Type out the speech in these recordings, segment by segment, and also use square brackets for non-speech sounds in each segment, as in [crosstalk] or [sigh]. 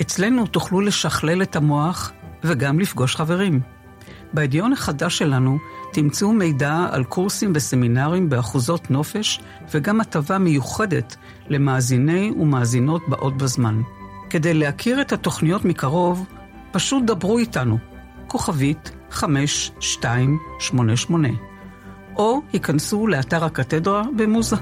אצלנו תוכלו לשכלל את המוח וגם לפגוש חברים. בידיון החדש שלנו תמצאו מידע על קורסים וסמינרים באחוזות נופש וגם הטבה מיוחדת למאזיני ומאזינות באות בזמן. כדי להכיר את התוכניות מקרוב, פשוט דברו איתנו, כוכבית 5288, או היכנסו לאתר הקתדרה במוזה.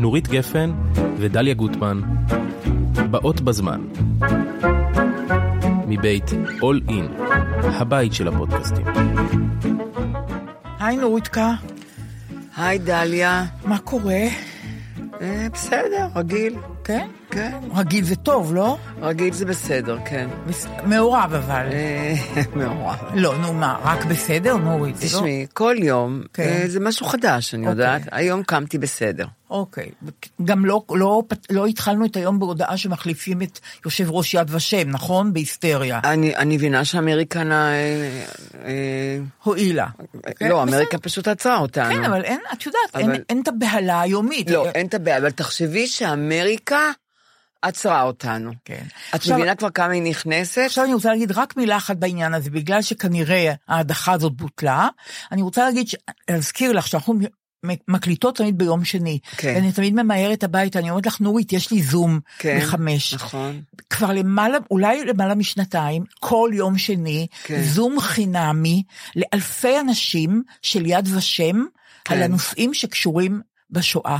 נורית גפן ודליה גוטמן, באות בזמן. מבית All In, הבית של הפודקאסטים. היי נוריתקה, היי דליה. מה קורה? אה, בסדר, רגיל. כן? כן. רגיל זה טוב, לא? רגיל זה בסדר, כן. בס... מעורב אבל. אה, [laughs] מעורב. לא, נו מה, רק בסדר, נורית? לא- תשמעי, כל יום כן. אה, זה משהו חדש, אני אוקיי. יודעת. היום קמתי בסדר. אוקיי. גם לא, לא, לא התחלנו את היום בהודעה שמחליפים את יושב ראש יד ושם, נכון? בהיסטריה. אני אני מבינה שאמריקנה... אה, אה, הועילה. כן, לא, אמריקה בסדר. פשוט עצרה אותנו. כן, אבל אין, את יודעת, אין, את הבהלה היומית. לא, אין את הבעיה, אבל תחשבי שאמריקה עצרה אותנו. כן. את עכשיו- מבינה כבר כמה היא נכנסת? עכשיו אני רוצה להגיד רק מילה אחת בעניין הזה, בגלל שכנראה ההדחה הזאת בוטלה, אני רוצה להגיד, להזכיר לך שאנחנו מקליטות תמיד ביום שני, כן. ואני תמיד ממהרת הביתה, אני אומרת לך, נורית, יש לי זום כן, בחמש. נכון. כבר למעלה, אולי למעלה משנתיים, כל יום שני, כן. זום חינמי לאלפי אנשים של יד ושם, כן. על הנושאים שקשורים בשואה.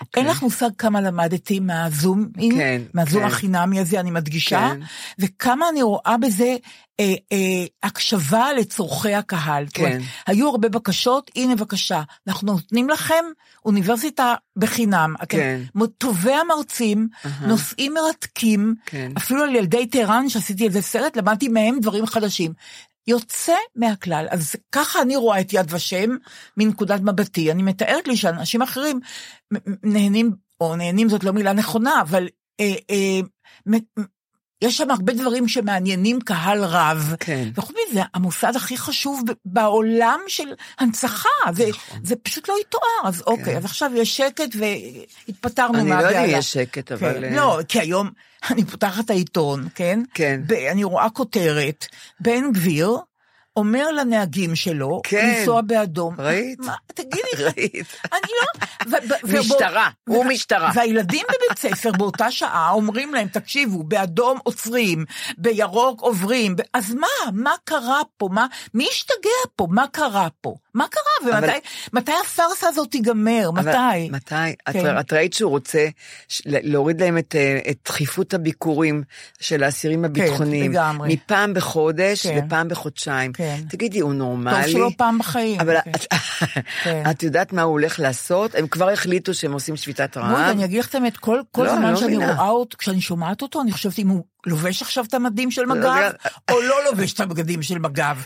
אוקיי. אין לך מושג כמה למדתי מהזום, כן, מהזום כן. החינמי הזה, אני מדגישה, כן. וכמה אני רואה בזה אה, אה, הקשבה לצורכי הקהל. זאת אומרת, כן. היו הרבה בקשות, הנה בבקשה, אנחנו נותנים לכם אוניברסיטה בחינם. אתם כן. טובי המרצים, נושאים מרתקים, כן. אפילו על ילדי טהרן, שעשיתי על זה סרט, למדתי מהם דברים חדשים. יוצא מהכלל. אז ככה אני רואה את יד ושם מנקודת מבטי. אני מתארת לי שאנשים אחרים נהנים, או נהנים זאת לא מילה נכונה, אבל אה, אה, מ- יש שם הרבה דברים שמעניינים קהל רב. כן. וחוץ מזה, המוסד הכי חשוב בעולם של הנצחה, זה, נכון. זה פשוט לא יתואר. אז אוקיי, אז עכשיו יש שקט והתפטרנו כן. אני לא יודעת מהבהלה. אם יש שקט, אבל... כן, לא, כי היום אני פותחת העיתון, כן? כן. ב- אני רואה כותרת, בן גביר אומר לנהגים שלו, כן. לנסוע באדום. ראית? מה, תגידי, [laughs] ראית. אני לא... ו- ו- ובו- משטרה, הוא משטרה. והילדים בבית [laughs] ספר באותה שעה אומרים להם, תקשיבו, באדום עוצרים, בירוק עוברים, אז מה, מה קרה פה? מה, מי השתגע פה? מה קרה פה? מה קרה? ומתי מתי הפארסה הזאת תיגמר? מתי? מתי? את, כן. את ראית שהוא רוצה להוריד להם את, אה, את דחיפות הביקורים של האסירים הביטחוניים. כן, לגמרי. מפעם בחודש כן. ופעם בחודשיים. כן. תגידי, הוא נורמלי? טוב שלא פעם בחיים. אבל כן. את, [laughs] כן. את יודעת מה הוא הולך לעשות? הם כבר החליטו שהם עושים שביתת רעב. אני אגיד לך את האמת, כל, כל לא, זמן לא שאני מבינה. רואה אותו, כשאני שומעת אותו, אני חושבת אם הוא לובש עכשיו את המדים של לא, מג"ב, או לא לובש את הבגדים של מג"ב,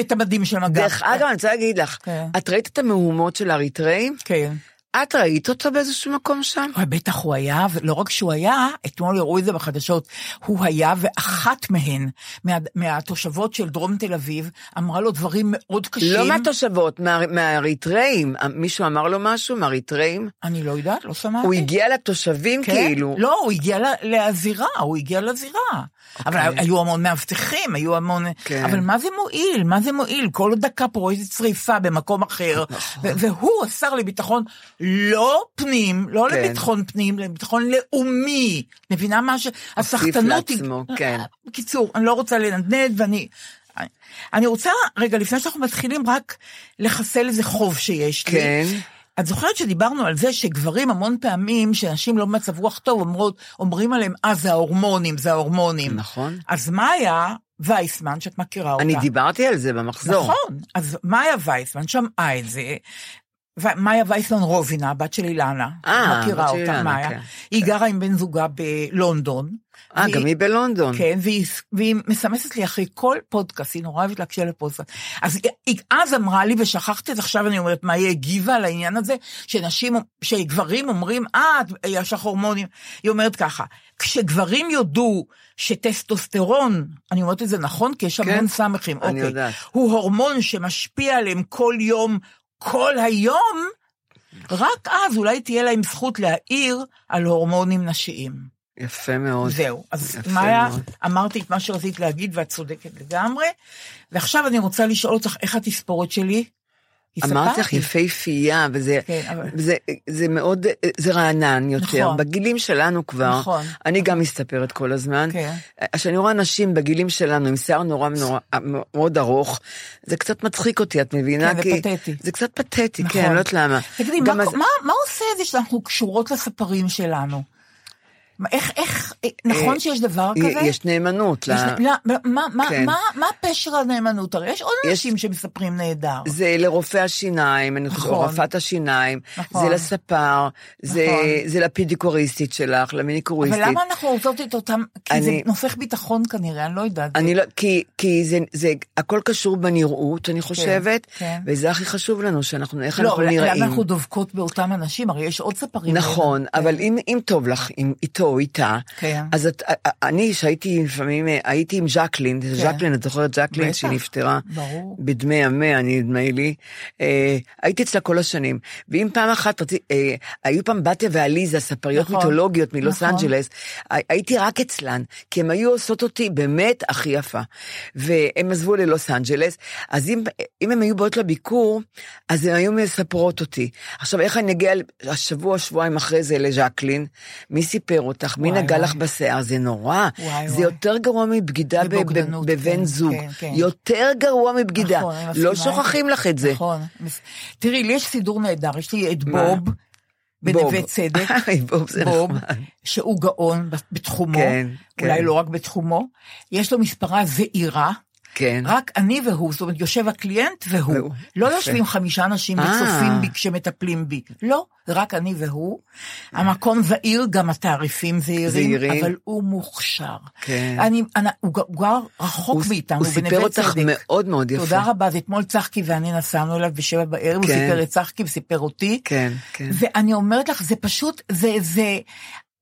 את המדים של מג"ב. דרך אגב, אני רוצה להגיד לך, כן. את ראית את המהומות של האריתראים? כן. את ראית אותו באיזשהו מקום שם? בטח הוא היה, ולא רק שהוא היה, אתמול הראו את זה בחדשות, הוא היה, ואחת מהן, מה, מהתושבות של דרום תל אביב, אמרה לו דברים מאוד קשים. לא מהתושבות, מה- מהאריתראים. מישהו אמר לו משהו מהאריתראים? אני לא יודעת, לא שמעתי. הוא הגיע לתושבים כן? כאילו. לא, הוא הגיע לזירה, הוא הגיע לזירה. אבל אוקיי. היו המון מאבטחים, היו המון... כן. אבל מה זה מועיל? מה זה מועיל? כל דקה פה רואים שריפה במקום אחר. נכון. והוא, השר לביטחון, לא פנים, לא כן. לביטחון פנים, לביטחון לאומי. מבינה מה ש... הסחטנות היא... כן. בקיצור, אני לא רוצה לנדנד, ואני... אני רוצה, רגע, לפני שאנחנו מתחילים, רק לחסל איזה חוב שיש לי. כן. את זוכרת שדיברנו על זה שגברים המון פעמים, שאנשים לא במצב רוח טוב, אומרות, אומרים עליהם, אה, זה ההורמונים, זה ההורמונים. נכון. אז מאיה וייסמן, שאת מכירה אותה. אני דיברתי על זה במחזור. נכון, אז מאיה וייסמן שמעה את זה, ומאיה וייסמן רובינה, בת של אילנה, אה, את מכירה אותה, אילנה, מאיה. כן. היא גרה עם בן זוגה בלונדון. אה, גם היא בלונדון. כן, והיא, והיא מסמסת לי אחרי כל פודקאסט, היא נורא אוהבת להקשיב לפודקאסט. אז היא, אז אמרה לי, ושכחתי את עכשיו אני אומרת, מה היא הגיבה על העניין הזה, שנשים, שגברים אומרים, אה, יש לך הורמונים. היא אומרת ככה, כשגברים יודו שטסטוסטרון, אני אומרת את זה נכון? כי יש כן, המון סמכים, אני אוקיי. יודעת. הוא הורמון שמשפיע עליהם כל יום, כל היום, רק אז אולי תהיה להם זכות להעיר על הורמונים נשיים. יפה מאוד. זהו, אז מאיה. אמרתי את מה שרצית להגיד ואת צודקת לגמרי, ועכשיו אני רוצה לשאול אותך איך התספורת שלי? אמרתי לך הסתפרתי. יפהפייה, וזה כן, אבל- זה, זה מאוד, זה רענן יותר. נכון. בגילים שלנו כבר, נכון. אני גם מסתפרת כל הזמן. כן. כשאני רואה אנשים בגילים שלנו עם שיער נורא נורא מאוד ארוך, זה קצת מצחיק אותי, את מבינה? כן, זה פתטי. זה קצת פתטי, נכון. כן, אני לא יודעת למה. תגידי, מה, אז- מה, מה עושה את זה שאנחנו קשורות לספרים שלנו? מה, איך, איך, אה, נכון אה, שיש דבר י- כזה? יש נאמנות. ל- יש, לא, מה, מה, כן. מה, מה פשר הנאמנות? הרי יש עוד יש- אנשים שמספרים נהדר. זה לרופא השיניים, אני חושבת, או נכון. רפאת השיניים, נכון. זה לספר, זה, נכון. זה לפדיקוריסטית שלך, למיניקוריסטית. אבל למה אנחנו רוצות את אותם, כי זה אני- נופך ביטחון כנראה, אני לא יודעת. אני לא, כי, כי זה, זה, הכל קשור בנראות, אני חושבת, כן. וזה הכי חשוב לנו, שאנחנו, איך לא, אנחנו נראים. למה אנחנו דובקות באותם אנשים? הרי יש עוד ספרים. נכון. אבל אם, אם טוב לך, אם איתו או איתה, כן. אז את, אני, שהייתי לפעמים, אה, הייתי עם ז'קלין, ז'קלין, את זוכרת ז'קלין, בטח, שהיא נפטרה ברור. בדמי ימיה, נדמה לי, אה, הייתי אצלה כל השנים, ואם פעם אחת, רצי, אה, היו פעם בתיה ועליזה, ספריות נכון, מיתולוגיות מלוס נכון. אנג'לס, הי- הייתי רק אצלן, כי הן היו עושות אותי באמת הכי יפה. והם עזבו ללוס אנג'לס, אז אם, אם הם היו באות לביקור, אז הן היו מספרות אותי. עכשיו, איך אני אגיע השבוע, שבועיים אחרי זה לז'קלין? מי סיפר אותך? מי נגע. לך בשיער? זה נורא. וואי, זה וואי. יותר גרוע מבגידה בבן כן, זוג. כן, כן. יותר גרוע מבגידה. נכון, לא שוכחים. לך את זה. נכון. תראי, לי יש סידור נהדר, יש לי את? בוב. בנווה צדק, [laughs] בוב זה בוב, נחמד. שהוא גאון בתחומו, כן, אולי כן. לא רק בתחומו, יש לו מספרה זעירה, כן. רק אני והוא, זאת אומרת, יושב הקליינט והוא. והוא. לא יפה. יושבים חמישה אנשים אה. וצופים בי כשמטפלים בי. לא, רק אני והוא. המקום זעיר, גם התעריפים זעירים, זעירים. אבל הוא מוכשר. כן. אני, אני, הוא, הוא גר רחוק הוא- מאיתנו, הוא סיפר אותך צדק. מאוד מאוד יפה. תודה רבה, אז אתמול צחקי ואני נסענו אליו בשבע בערב, הוא כן. סיפר את צחקי וסיפר אותי. כן, כן. ואני אומרת לך, זה פשוט, זה, זה,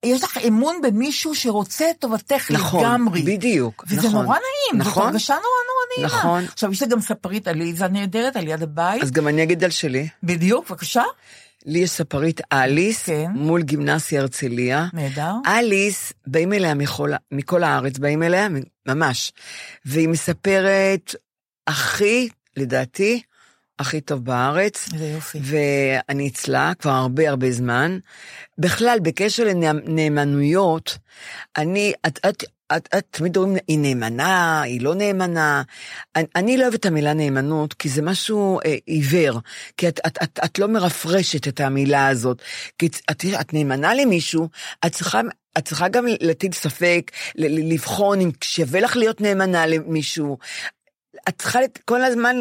יש לך אמון במישהו שרוצה את טובתך נכון, לגמרי. בדיוק, וזה נכון. נורא נעים, זאת נכון. הרגשה נורא נורא נעימה. נכון. עכשיו, יש לה גם ספרית עליזה נהדרת על יד הבית. אז גם אני אגיד על שלי. בדיוק, בבקשה. לי יש ספרית אליס, כן. מול גימנסיה הרצליה. נהדר. אליס, באים אליה מכל, מכל הארץ, באים אליה, ממש. והיא מספרת הכי, לדעתי, הכי טוב בארץ. איזה יופי. ואני אצלה כבר הרבה הרבה זמן. בכלל, בקשר לנאמנויות, אני, את, את, את, את תמיד אומרים, היא נאמנה, היא לא נאמנה. אני, אני לא אוהבת את המילה נאמנות, כי זה משהו אה, עיוור, כי את, את, את, את לא מרפרשת את המילה הזאת. כי את, את, את נאמנה למישהו, את צריכה... את צריכה גם להטיל ספק, לבחון אם שווה לך להיות נאמנה למישהו. את צריכה כל הזמן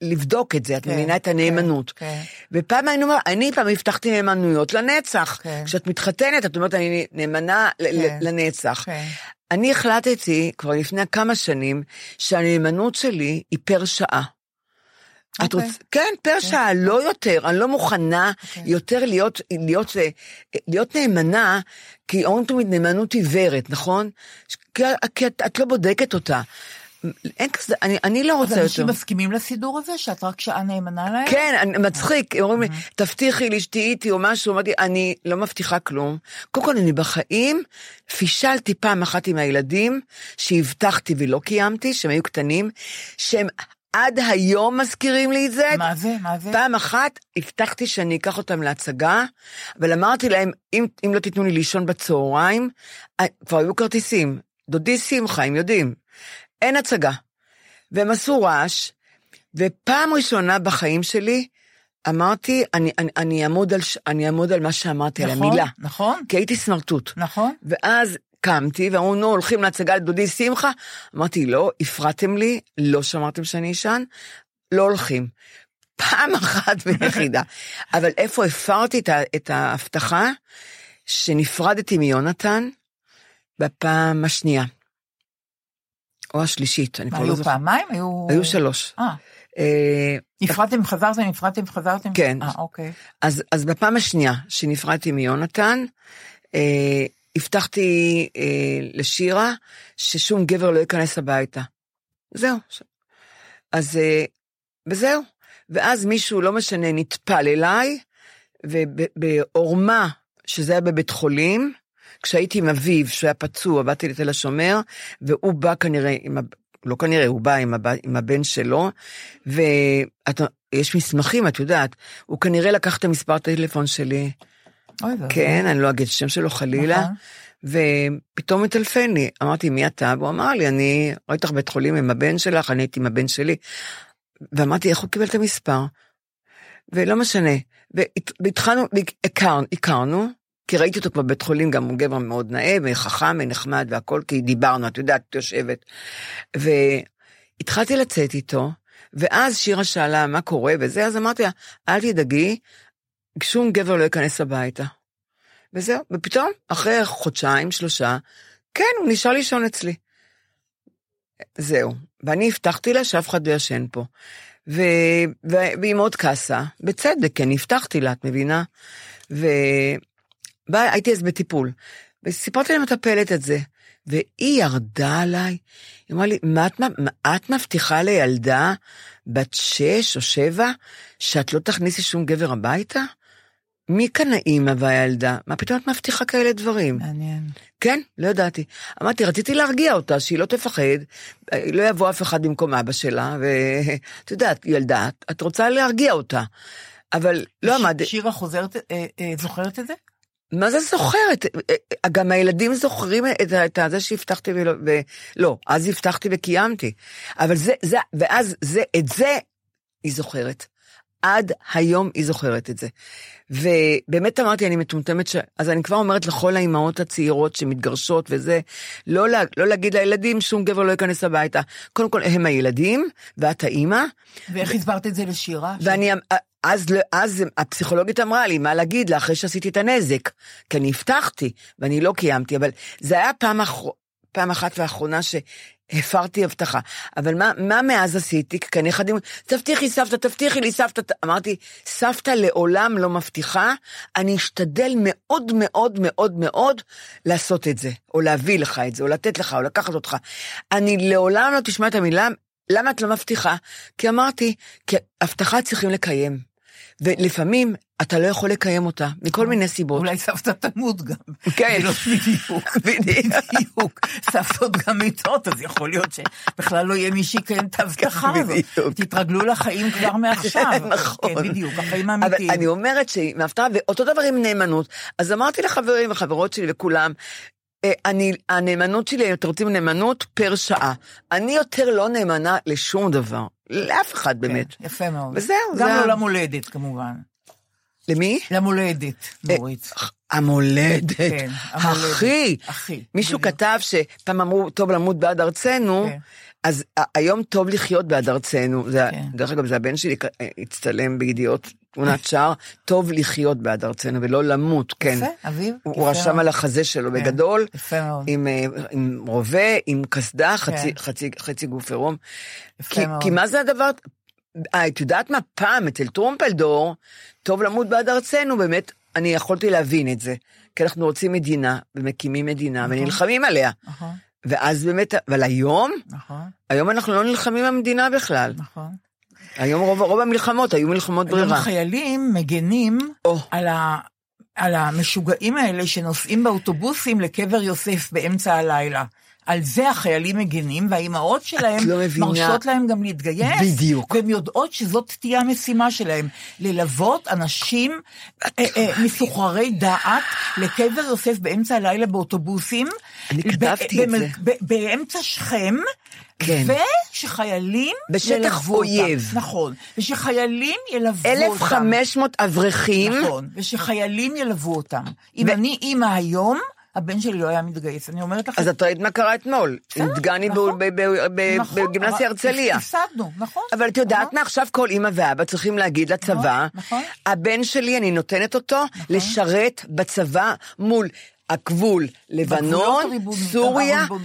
לבדוק את זה, את כן, מבינה את הנאמנות. כן, ופעם היינו אומר, אני פעם הבטחתי נאמנויות לנצח. כן. כשאת מתחתנת, את אומרת, אני נאמנה כן. לנצח. כן. אני החלטתי כבר לפני כמה שנים שהנאמנות שלי היא פר שעה. את אוקיי. רוצ... כן, פר שעה, לא יותר, אני לא מוכנה אוקיי. יותר להיות, להיות, אה, להיות נאמנה, כי אומרים תמיד נאמנות עיוורת, נכון? כי, כי את, את לא בודקת אותה. אין כזה, אני, אני לא אז רוצה אנשים יותר. מסכימים לסידור הזה, שאת רק שעה נאמנה להם? כן, אני, מצחיק, הם אומרים לי, תבטיחי לי שתהיי איתי או משהו, אמרתי, אני לא מבטיחה כלום. קודם כל, אני בחיים פישלתי פעם אחת עם הילדים, שהבטחתי ולא קיימתי, שהם היו קטנים, שהם עד היום מזכירים לי את זה. מה זה? מה זה? פעם אחת הבטחתי שאני אקח אותם להצגה, אבל אמרתי להם, אם, אם לא תיתנו לי לישון בצהריים, אה, כבר היו כרטיסים, דודי שמחה, הם יודעים, אין הצגה. והם עשו רעש, ופעם ראשונה בחיים שלי, אמרתי, אני, אני, אני, אעמוד, על, אני אעמוד על מה שאמרתי, על נכון, המילה. נכון, כי הייתי סמרטוט. נכון. ואז קמתי, ואמרו, נו, הולכים להצגה לדודי שמחה. אמרתי, לא, הפרעתם לי, לא שמרתם שאני אשן, לא הולכים. פעם אחת [laughs] ויחידה. אבל איפה הפרתי את, את ההבטחה? שנפרדתי מיונתן בפעם השנייה. או השלישית, אני כבר לא היו זוכרת. פעמיים? היו... היו שלוש. אה, אה, נפרדתם, חזרתם, נפרדתם, חזרתם? כן. אה, אוקיי. אז, אז בפעם השנייה שנפרדתי מיונתן, אה, הבטחתי אה, לשירה ששום גבר לא ייכנס הביתה. זהו. אז אה, וזהו. ואז מישהו, לא משנה, נטפל אליי, ובעורמה, שזה היה בבית חולים, כשהייתי עם אביו, שהוא היה פצוע, באתי לתל השומר, והוא בא כנראה עם, הב- לא כנראה, הוא בא עם, הב... עם הבן שלו, ויש מסמכים, את יודעת, הוא כנראה לקח את המספר טלפון שלי, אוי. כן, אני לא אגיד השם שלו חלילה, נכון. ופתאום מטלפן לי, אמרתי, מי אתה? והוא אמר לי, אני ראיתי אותך בית חולים עם הבן שלך, אני הייתי עם הבן שלי, ואמרתי, איך הוא קיבל את המספר? ולא משנה, והת- והתחלנו, הכרנו, כי ראיתי אותו כבר בבית חולים, גם הוא גבר מאוד נאה וחכם ונחמד והכל, כי דיברנו, את יודעת, את יושבת. והתחלתי לצאת איתו, ואז שירה שאלה מה קורה וזה, אז אמרתי לה, אל תדאגי, שום גבר לא ייכנס הביתה. וזהו, ופתאום, אחרי חודשיים, שלושה, כן, הוא נשאר לישון אצלי. זהו. ואני הבטחתי לה שאף אחד לא ישן פה. ו... ו... והיא מאוד כעסה, בצדק, כי אני הבטחתי לה, את מבינה? והייתי אז בטיפול, וסיפרתי למטפלת את זה, והיא ירדה עליי, היא אמרה לי, מה את, מה את מבטיחה לילדה בת שש או שבע, שאת לא תכניסי שום גבר הביתה? מי כאן האימא והילדה? מה פתאום את מבטיחה כאלה דברים? מעניין. כן, לא ידעתי. אמרתי, רציתי להרגיע אותה, שהיא לא תפחד, לא יבוא אף אחד במקום אבא שלה, ואת [laughs] יודעת, ילדה, את רוצה להרגיע אותה. אבל לא ש- עמד, שירה חוזרת, אה, אה, זוכרת את זה? מה זה זוכרת? גם הילדים זוכרים את את זה שהבטחתי ולא, ולא, אז הבטחתי וקיימתי. אבל זה, זה, ואז זה, את זה היא זוכרת. עד היום היא זוכרת את זה. ובאמת אמרתי, אני מטומטמת, ש... אז אני כבר אומרת לכל האימהות הצעירות שמתגרשות וזה, לא, לה... לא להגיד לילדים, שום גבר לא ייכנס הביתה. קודם כל, הם הילדים, ואת האימא, ואיך הסברת את זה לשירה? ואני, אז, אז הפסיכולוגית אמרה לי, מה להגיד לה אחרי שעשיתי את הנזק? כי אני הבטחתי, ואני לא קיימתי, אבל זה היה פעם, אח... פעם אחת ואחרונה שהפרתי הבטחה. אבל מה, מה מאז עשיתי? כי הנכדים, תבטיחי סבתא, תבטיחי לי סבתא. אמרתי, סבתא לעולם לא מבטיחה, אני אשתדל מאוד מאוד מאוד מאוד לעשות את זה, או להביא לך את זה, או לתת לך, או לקחת אותך. אני לעולם לא תשמע את המילה, למה את לא מבטיחה? כי אמרתי, כי הבטחה צריכים לקיים. ולפעמים אתה לא יכול לקיים אותה, מכל מיני סיבות. אולי סבתא תמות גם. כן. לא, [laughs] בדיוק. בדיוק. סבתות גם מתות, אז יכול להיות שבכלל לא יהיה מי שיקיים את ההבטחה הזאת. תתרגלו לחיים כבר [laughs] מעכשיו. [laughs] נכון. כן, בדיוק, החיים אבל האמיתיים. אני אומרת שהיא מהפתעה, ואותו דבר עם נאמנות. אז אמרתי לחברים וחברות שלי וכולם, אה, אני, הנאמנות שלי, אתם רוצים נאמנות, פר שעה. אני יותר לא נאמנה לשום דבר, לאף אחד באמת. כן, יפה מאוד. וזהו, גם זה לא למולדת, כמובן. למי? למולדת, נורית. המולדת. כן, המולדת. אחי. אחי, מישהו בדיוק. כתב שפעם אמרו, טוב למות בעד ארצנו, כן. אז היום טוב לחיות בעד ארצנו. זה, כן. דרך אגב, זה הבן שלי הצטלם בידיעות תמונת שער, טוב לחיות בעד ארצנו ולא למות, כן. יפה, אביב. הוא יפה הוא רשם מאוד. על החזה שלו כן, בגדול, יפה מאוד. עם, אה, עם רובה, עם קסדה, חצי, כן. חצי, חצי גוף עירום. כי, מאוד. כי מה זה הדבר? אה, את יודעת מה? פעם אצל טרומפלדור, טוב למות בעד ארצנו, באמת, אני יכולתי להבין את זה. כי אנחנו רוצים מדינה, ומקימים מדינה. ונלחמים עליה. ואז באמת, אבל היום, נכון, היום אנחנו לא נלחמים במדינה בכלל. נכון. היום רוב, רוב המלחמות היו מלחמות היום ברירה. החיילים מגנים או. על, ה, על המשוגעים האלה שנוסעים באוטובוסים לקבר יוסף באמצע הלילה. על זה החיילים מגנים, והאימהות שלהם לא מבינה. מרשות להם גם להתגייס. בדיוק. והן יודעות שזאת תהיה המשימה שלהם, ללוות אנשים אה, אה, מסוחררי דעת לקבר יוסף באמצע הלילה באוטובוסים. אני ב- כתבתי את זה. ב- באמצע שכם. כן. ושחיילים בשטח ילוו אותם. אויב. נכון. ושחיילים ילוו אותם. 1,500 אברכים, נכון, ושחיילים ילוו אותם. אם אני אימא היום, הבן שלי לא היה מתגייס. אני אומרת לך... אז את ראית מה קרה אתמול, עם דגני נכון. נכון, בגימנסיה הרצליה. הפסדנו, נכון. אבל את יודעת נכון. מה, עכשיו כל אימא ואבא צריכים להגיד לצבא. הבן שלי, אני נותנת אותו לשרת בצבא מול הגבול לבנון, הריבון- סוריה, ע- נכון,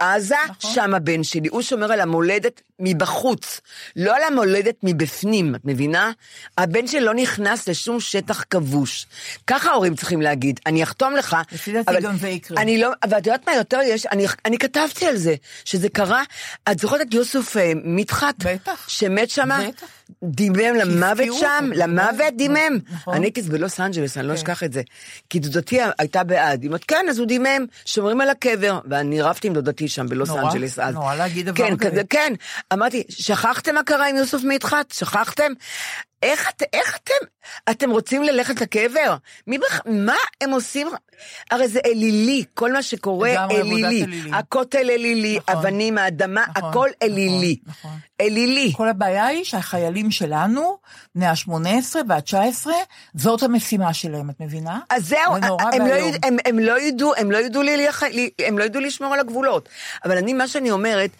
עזה, נכון. שם הבן שלי. הוא שומר על המולדת מבחוץ, לא על המולדת מבפנים, את מבינה? הבן שלי לא נכנס לשום שטח כבוש. ככה ההורים צריכים להגיד, אני אחתום לך. לפי דעתי גם זה יקרה. אני לא, ואת יודעת מה יותר יש? אני, אני כתבתי על זה, שזה קרה, את זוכרת את יוסוף אה, מדחת? בטח. שמת שמה? בטח. דימם למוות שם. למוות דימם. נכון. אני הייתי בלוס אנג'לס, אני לא כן. אשכח את זה. כי דודתי הייתה בעד. היא אומרת, כן, אז הוא דימם, שומרים על הקבר. ואני רבתי עם דודתי שם בלוס נורא, אנג'לס אז. נורא להגיד דבר כן, כזה. כן, אמרתי, שכחתם מה קרה עם יוסוף מדחת? שכחתם? איך, את, איך אתם, אתם רוצים ללכת לקבר? מי. מה הם עושים? הרי זה אלילי, כל מה שקורה אלילי. הכותל אלילי, נכון. אבנים, האדמה, נכון, הכל אלילי. נכון, נכון. אלילי. כל הבעיה היא שהחיילים שלנו, בני ה-18 וה-19, זאת המשימה שלהם, את מבינה? אז זהו, זה הם לא. יד, הם, הם, לא ידעו, הם לא ידעו, לי, הם לא ידעו לשמור על הגבולות. אבל אני, מה שאני אומרת,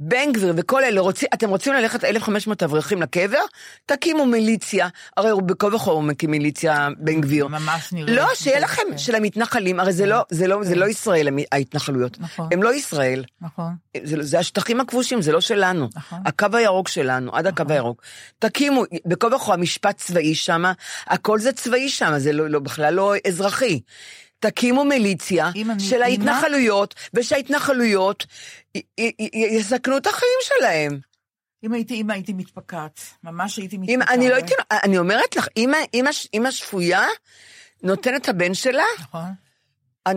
בן גביר וכל אלה, רוצים, אתם רוצים ללכת 1,500 אברכים לקבר? תקימו מיליציה. הרי הוא בכל וכה הוא מקים מיליציה, בן גביר. ממש נראה. לא, שיהיה לכם, כן. של המתנחלים, הרי זה לא, זה לא, זה לא ישראל, המ- ההתנחלויות. נכון. הם לא ישראל. נכון. זה, זה השטחים הכבושים, זה לא שלנו. נכון. הקו הירוק שלנו, עד הקו הירוק. תקימו, בכל וכה המשפט צבאי שם, הכל זה צבאי שם, זה לא, לא, בכלל לא אזרחי. תקימו מיליציה של אימא- ההתנחלויות, ושההתנחלויות יסכנו את החיים שלהם. אם הייתי אימא הייתי מתפקעת, ממש הייתי מתפקעת. אם, אני לא הייתי, אני אומרת לך, אמא, אמא, אמא שפויה נותנת את הבן שלה, נכון.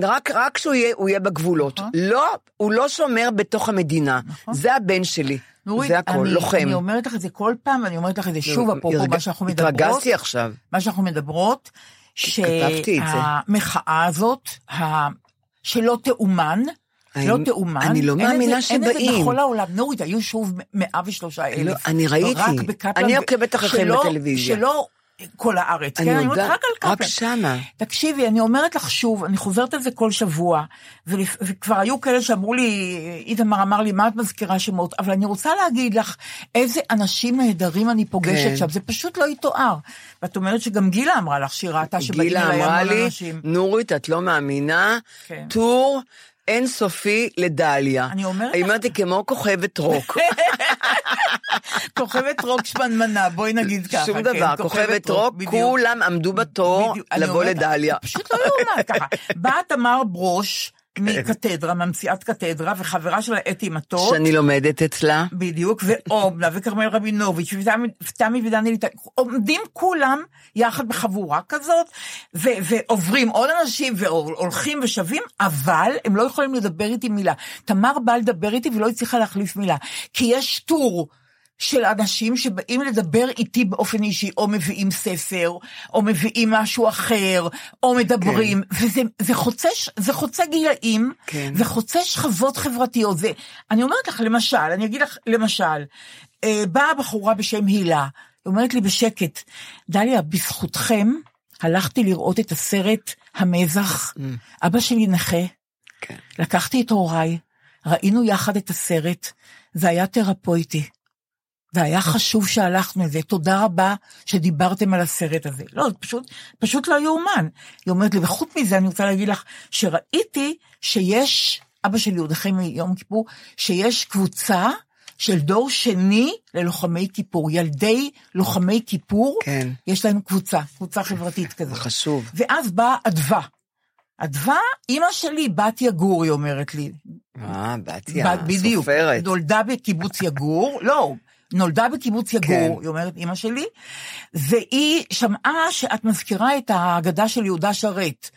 רק, רק שהוא יהיה, יהיה בגבולות. נכון. לא, הוא לא שומר בתוך המדינה. נכון. זה הבן שלי. נורית, זה הכל, אני, לוחם. אני אומרת לך את זה כל פעם, ואני אומרת לך את זה שוב, אפרופו הרג- מה שאנחנו מדברות. התרגזתי עכשיו. מה שאנחנו מדברות. שהמחאה הזאת. שלא תאומן, לא תאומן. אני לא מאמינה זה- אין את שבאים. זה בכל העולם. נורית, היו שוב 103 אלף. לא, אני ראיתי. אני עוקבת אחריכם בטלוויזיה. שלא כל הארץ, אני כן? אני אומרת יודעת, רק על רק קפלן. שמה. תקשיבי, אני אומרת לך שוב, אני חוזרת על זה כל שבוע, ולפ... וכבר היו כאלה שאמרו לי, איתמר אמר לי, מה את מזכירה שמות? אבל אני רוצה להגיד לך, איזה אנשים נהדרים אני פוגשת כן. שם, זה פשוט לא יתואר. ואת אומרת שגם גילה אמרה לך שהיא ראתה שבאים גילה אליי אמרה המון לי, אנשים. נורית, את לא מאמינה, כן. טור אינסופי לדליה. אני אומרת היא אומרת לי, כמו כוכבת רוק. [laughs] כוכבת רוק שמנמנה, בואי נגיד ככה. שום כן, דבר, כוכבת רוק. כולם עמדו בתור בדיוק. לבוא לדליה. פשוט לא יאומן ככה. [laughs] באה תמר ברוש מקתדרה, ממציאת קתדרה, וחברה שלה אתי מטות. שאני לומדת אצלה. בדיוק, ואומנה, וכרמל רבינוביץ', ותמי- ותמי ודני ליטאי, עומדים כולם יחד בחבורה כזאת, ו- ועוברים עוד אנשים, והולכים ושבים, אבל הם לא יכולים לדבר איתי מילה. תמר באה לדבר איתי ולא הצליחה להחליף מילה, כי יש טור. של אנשים שבאים לדבר איתי באופן אישי, או מביאים ספר, או מביאים משהו אחר, או מדברים, כן. וזה זה חוצה, זה חוצה גילאים, כן. וחוצה שכבות חברתיות. זה, אני אומרת לך, למשל, אני אגיד לך, למשל, אה, באה בחורה בשם הילה, היא אומרת לי בשקט, דליה, בזכותכם הלכתי לראות את הסרט המזח, אבא שלי נכה, כן. לקחתי את הוריי, ראינו יחד את הסרט, זה היה תרפויטי. והיה חשוב שהלכנו לזה, תודה רבה שדיברתם על הסרט הזה. לא, זה פשוט, פשוט לא יאומן. היא אומרת לי, וחוץ מזה אני רוצה להגיד לך, שראיתי שיש, אבא שלי עוד אחרי מיום כיפור, שיש קבוצה של דור שני ללוחמי כיפור. ילדי לוחמי כיפור, כן. יש להם קבוצה, קבוצה חברתית כזאת. זה חשוב. ואז באה אדווה. אדווה, אימא שלי, בת יגור, היא אומרת לי. אה, בתיה, בת- בדיוק. סופרת. נולדה בקיבוץ יגור, לא, נולדה בקיבוץ יגור, כן. היא אומרת, אימא שלי, והיא שמעה שאת מזכירה את ההגדה של יהודה שרת.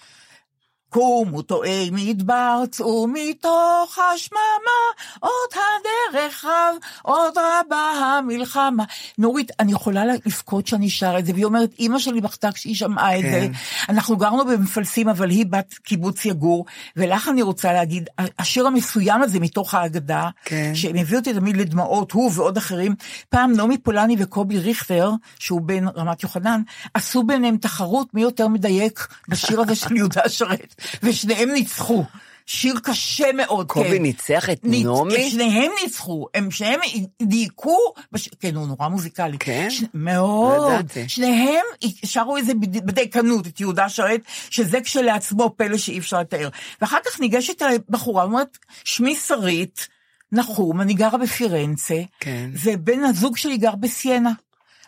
קומו טועי מדבר, צאו מתוך השממה, עוד הדרך רב, עוד רבה המלחמה. נורית, אני יכולה לבכות שאני שרה את זה, והיא אומרת, אימא שלי בכתה כשהיא שמעה את כן. זה. אנחנו גרנו במפלסים, אבל היא בת קיבוץ יגור, ולך אני רוצה להגיד, השיר המסוים הזה מתוך ההגדה, כן. שמביא אותי תמיד לדמעות, הוא ועוד אחרים, פעם נעמי פולני וקובי ריכטר, שהוא בן רמת יוחנן, עשו ביניהם תחרות מי יותר מדייק בשיר הזה של יהודה שרת, ושניהם ניצחו. שיר קשה מאוד, קובי כן. ניצח את ניצ- נעמי? שניהם ניצחו, הם שניהם דייקו, בש... כן, הוא נורא מוזיקלי. כן? ש... מאוד. ידעתי. שניהם שרו איזה בד- בדייקנות, את יהודה שרת, שזה כשלעצמו פלא שאי אפשר לתאר. ואחר כך ניגשת אליי בחורה, אומרת, שמי שרית, נחום, אני גרה בפירנצה, כן. ובן הזוג שלי גר בסיינה.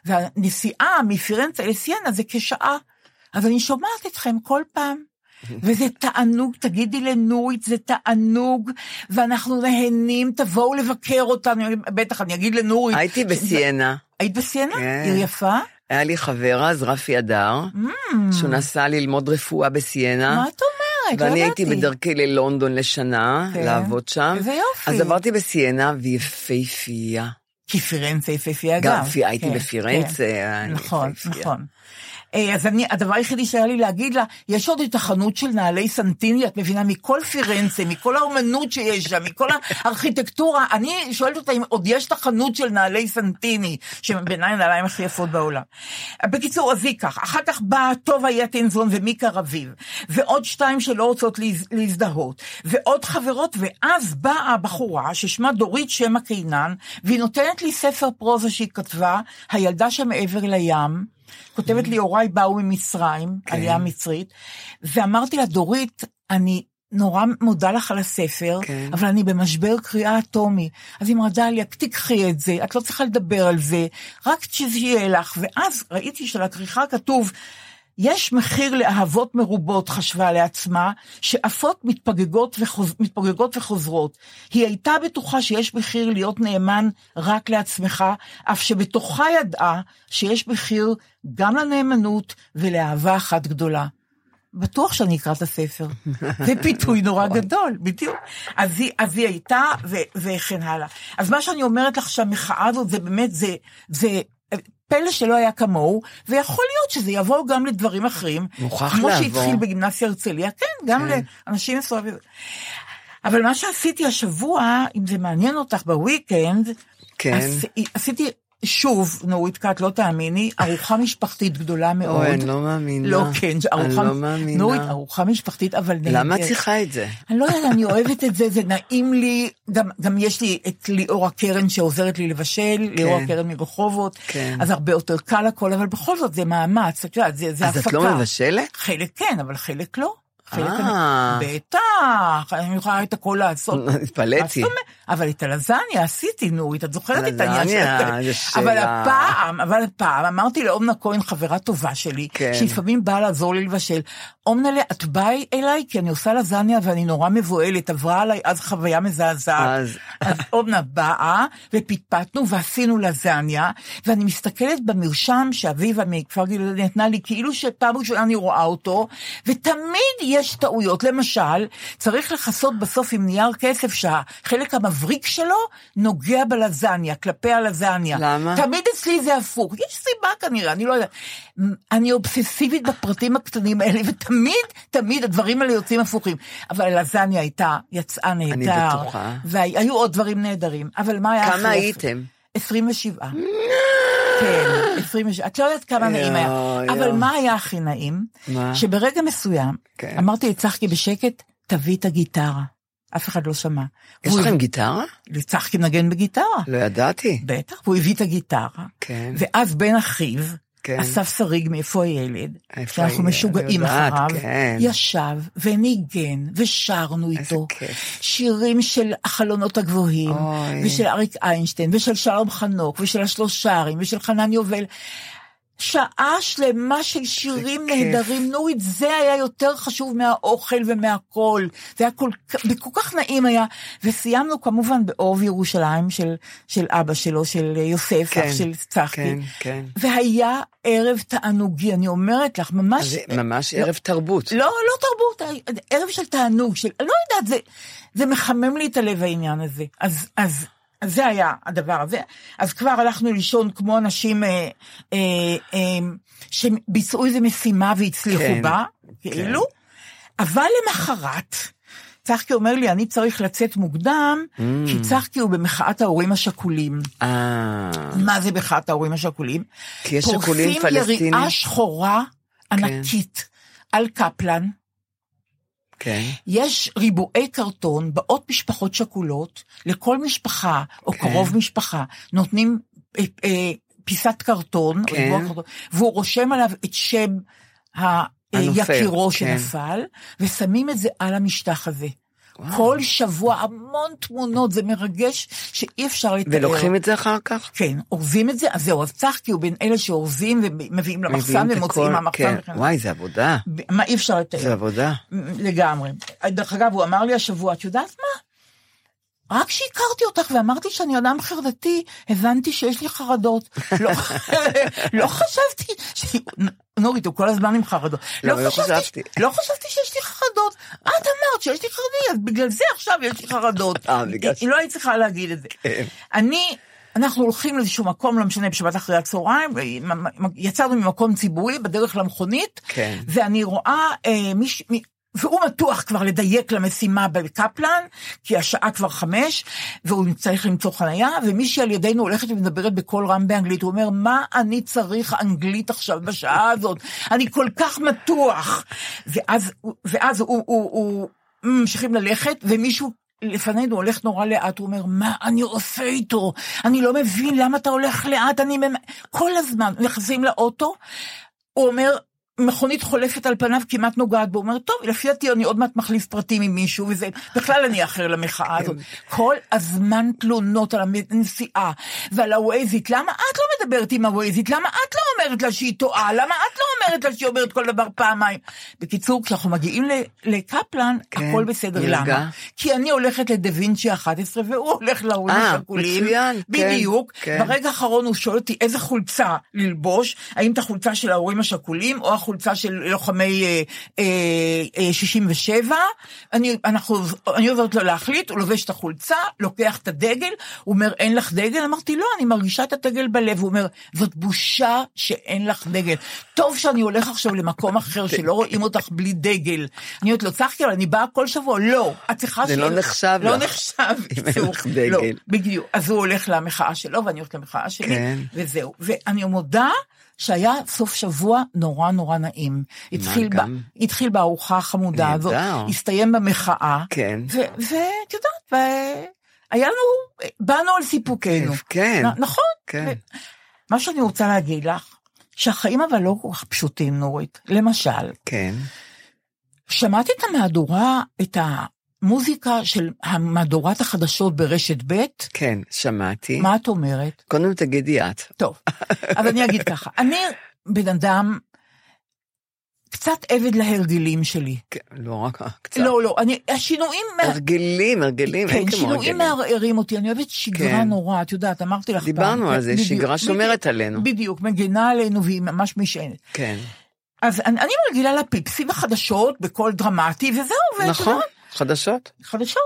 והנסיעה מפירנצה לסיינה זה כשעה. אז אני שומעת אתכם כל פעם. וזה תענוג, תגידי לנורית, זה תענוג, ואנחנו נהנים, תבואו לבקר אותנו, בטח, אני אגיד לנורית. הייתי בסיינה. היית בסיינה? כן. עיר יפה? היה לי חבר אז, רפי אדר, שהוא נסע ללמוד רפואה בסיינה. Mm. מה את אומרת? לא ואני הייתי. בדרכי ללונדון לשנה, כן. לעבוד שם. איזה יופי. אז עברתי בסיינה, ויפהפייה. כי פירנצה יפהפייה גם. גם הייתי כן, בפירנצה, כן. נכון. נכון. אה, אז אני, הדבר היחידי שהיה לי להגיד לה, יש עוד את החנות של נעלי סנטיני, את מבינה, מכל פירנצה, מכל האומנות שיש שם, מכל הארכיטקטורה, אני שואלת אותה אם עוד יש את החנות של נעלי סנטיני, שבעיניי הנעליים הכי יפות בעולם. בקיצור, אז היא כך, אחר כך באה טובה יטינזון ומיקה רביב, ועוד שתיים שלא רוצות להז, להזדהות, ועוד חברות, ואז באה הבחורה ששמה דורית שמע קינן, והיא נותנת לי ספר פרוזה שהיא כתבה, הילדה שמעבר לים, כותבת לי, הוריי באו ממצרים, כן. עלייה מצרית, ואמרתי לה, דורית, אני נורא מודה לך על הספר, כן. אבל אני במשבר קריאה אטומי. אז היא אמרה, דליה, תקחי את זה, את לא צריכה לדבר על זה, רק שיהיה לך. ואז ראיתי שלכריכה כתוב, יש מחיר לאהבות מרובות, חשבה לעצמה, שעפות מתפוגגות, וחוז... מתפוגגות וחוזרות. היא הייתה בטוחה שיש מחיר להיות נאמן רק לעצמך, אף שבתוכה ידעה שיש מחיר גם לנאמנות ולאהבה אחת גדולה. בטוח שאני אקרא את הספר. זה פיתוי נורא [laughs] גדול, בדיוק. אז היא, אז היא הייתה, ו, וכן הלאה. אז מה שאני אומרת לך שהמחאה הזאת זה באמת, זה, זה פלא שלא היה כמוהו, ויכול להיות שזה יבוא גם לדברים אחרים. מוכרח כמו לעבור. שהתחיל בגימנסיה הרצליה, כן, גם כן. לאנשים מסוימים. אבל מה שעשיתי השבוע, אם זה מעניין אותך, בוויקנד, כן. עש, עשיתי שוב, נורית קאט, לא תאמיני, ארוחה משפחתית גדולה מאוד. אוי, אני לא מאמינה. לא, כן, אני ארוחה, לא מאמינה. נורית, ארוחה משפחתית, אבל נהדרת. למה את צריכה את זה? אני לא יודעת, אני אוהבת את זה, זה נעים לי. גם, גם יש לי את ליאור הקרן שעוזרת לי לבשל, ליאור הקרן מרחובות, כן. אז הרבה יותר קל הכל, אבל בכל זאת זה מאמץ, את יודעת, זה, זה אז הפקה. את לא מבשלת? חלק כן, אבל חלק לא. אה. בטח, אני יכולה את הכל לעשות. התפלאתי. אבל את הלזניה עשיתי, נורית, את זוכרת את העניין של... אבל הפעם, אבל הפעם, אמרתי לאומנה כהן, חברה טובה שלי, כן. שלפעמים באה לעזור לי לבשל, אומנלה, את באה אליי כי אני עושה לזניה ואני נורא מבוהלת, עברה עליי אז חוויה מזעזעת. אז- אז אומנה באה, ופטפטנו ועשינו לזניה, ואני מסתכלת במרשם שאביבה מכפר גלעד נתנה לי, כאילו שפעם ראשונה אני רואה אותו, ותמיד יש טעויות. למשל, צריך לכסות בסוף עם נייר כסף שהחלק המבריק שלו נוגע בלזניה, כלפי הלזניה. למה? תמיד אצלי זה הפוך. יש סיבה כנראה, אני לא יודעת. אני אובססיבית בפרטים הקטנים האלה, ותמיד, תמיד הדברים האלה יוצאים הפוכים. אבל הלזניה הייתה, יצאה נהדר. בטוחה. והיו עוד דברים נהדרים. אבל מה היה הכי כמה? הייתם? 27. כן, 27. את לא יודעת כמה נעים היה. אבל. מה היה הכי נעים? שברגע מסוים, כן. אמרתי לצחקי בשקט, תביא את הגיטרה. אף אחד לא שמע. יש לכם הביא- גיטרה? צחקי מנגן בגיטרה. לא ידעתי. בטח, והוא הביא את הגיטרה. כן. ואז בן אחיו, כן. אסף שריג מאיפה הילד, שאנחנו? משוגעים יודעת, אחריו, כן. ישב וניגן ושרנו איתו. כיף. שירים של החלונות הגבוהים, אוי. ושל אריק איינשטיין, ושל שלום חנוך, ושל השלושרים, ושל חנן יובל. שעה שלמה של שירים. נהדרים, נורית, זה היה יותר חשוב מהאוכל ומהכל. זה היה כל, כך- וכל כך נעים היה. וסיימנו כמובן באוב ירושלים של, של אבא שלו, של יוסף, כן, אח של צחקי. כן, כן. והיה ערב תענוגי, אני אומרת לך, ממש... זה ממש ערב תרבות. לא, לא תרבות, ערב של תענוג, של, לא יודעת, זה, זה מחמם לי את הלב העניין הזה. אז, אז, אז זה היה הדבר הזה. אז כבר הלכנו לישון כמו אנשים אה, אה, אה, שביצעו איזו משימה והצליחו כן, בה, כאילו, אבל למחרת, צחקי אומר לי, אני צריך לצאת מוקדם, כי צחקי הוא במחאת ההורים השכולים. אה, מה זה מחאת ההורים השכולים? כי יש שכולים פורסים פלסטינים. יריעה שחורה ענקית על קפלן, כן. יש ריבועי קרטון, באות משפחות שכולות, לכל משפחה או כן. קרוב משפחה נותנים אה, אה, פיסת קרטון, כן. ריבוע קרטון, והוא רושם עליו את שם היקירו כן. שנפל, ושמים את זה על המשטח הזה. כל שבוע המון תמונות, זה מרגש שאי אפשר לתאר. ולוקחים את זה אחר כך? כן, אורזים את זה, אז זהו, אז צחקי הוא בין אלה שאורזים ומביאים למחסן ומוציאים מהמחסן. כן. וואי, זה עבודה. מה אי אפשר לתאר. זה עבודה. לגמרי. דרך אגב, הוא אמר לי השבוע, את יודעת מה? רק שהכרתי אותך ואמרתי שאני אדם חרדתי, הבנתי שיש לי חרדות. לא, לא חשבתי, ש... נורית, הוא כל הזמן עם חרדות. לא, לא חשבתי. לא חשבתי שיש לי חרדות. את אמרת שיש לי חרדי, אז בגלל זה עכשיו יש לי חרדות. אה, היא לא היית צריכה להגיד את זה. כן. אני, אנחנו הולכים לאיזשהו מקום, לא משנה, בשבת אחרי הצהריים, יצאנו ממקום ציבורי בדרך למכונית, כן. ואני רואה אה, מיש... מי... והוא מתוח כבר לדייק למשימה בקפלן, כי השעה כבר חמש, והוא צריך למצוא חנייה, ומישהי על ידינו הולכת ומדברת בקול רם באנגלית, הוא אומר, מה אני צריך אנגלית עכשיו בשעה הזאת? אני כל כך מתוח. ואז, ואז הוא, הוא, הוא, הוא ממשיכים ללכת, ומישהו לפנינו הולך נורא לאט, הוא אומר, מה אני עושה איתו? אני לא מבין למה אתה הולך לאט, אני... ממ-" כל הזמן, נכנסים לאוטו, הוא אומר, מכונית חולפת על פניו כמעט נוגעת בו, הוא אומר, טוב, לפי דעתי אני עוד מעט מחליף פרטים עם מישהו, וזה, בכלל אני אחר למחאה הזאת. כל הזמן תלונות על הנסיעה ועל הווייזית, למה את לא מדברת עם הווייזית? למה את לא אומרת לה שהיא טועה? למה את לא אומרת לה שהיא אומרת כל דבר פעמיים? בקיצור, כשאנחנו מגיעים לקפלן, כן, הכל בסדר, נרגע. למה? כי אני הולכת לדה וינצ'י 11 והוא הולך להורים אה, השכולים. מצוין, כן, בדיוק. כן. ברגע האחרון הוא שואל אותי איזה חולצה ללבוש, האם את החולצה של ההורים השכולים או החולצה של לוחמי אה, אה, אה, 67. אני, אנחנו, אני עוזרת לו להחליט, הוא לובש את החולצה, לוקח את הדגל, הוא אומר אין לך דגל? אמרתי לא, אני מרגישה את הדגל בלב, הוא אומר זאת בושה שאין לך דגל. טוב שאני הולך עכשיו למקום אחר [laughs] שלא רואים אותך בלי דגל. אני אומרת לו צחקי אבל אני באה כל שבוע, לא, את צריכה זה שיהיה- לא נחשב לא לך. נחשב, [laughs] אם אין. לך דגל. לא, בדיוק. אז הוא הולך למחאה שלו ואני הולכת למחאה שלי, כן. וזהו. ואני מודה שהיה סוף שבוע נורא נורא נעים. התחיל, ב? התחיל בארוחה החמודה הזאת. הסתיים במחאה, כן. ו- ואת יודעת, ו- היה לנו, באנו על סיפוקנו. כן. נ- נכון. כן. ו- מה שאני רוצה להגיד לך, שהחיים אבל לא כל כך פשוטים, נורית. למשל, כן. שמעת את המהדורה, את המוזיקה של מהדורת החדשות ברשת ב'? כן, שמעתי. מה את אומרת? קודם תגידי את. טוב, אז אני אגיד ככה, [laughs] אני בן אדם קצת עבד להרגלים שלי. כן, לא רק קצת. לא, לא, אני, השינויים... הרגלים, הרגלים, אין כן, כמו שינויים הרגלים. מערערים אותי, אני אוהבת שגרה כן. נורא, את יודעת, אמרתי לך פעם. דיברנו על זה, בדיוק, שגרה שומרת בדיוק, עלינו. בדיוק, מגנה עלינו והיא ממש משענת. כן. אז אני, אני רגילה לפיפסים החדשות בקול דרמטי, וזהו, ואת נכון, חדשות. חדשות.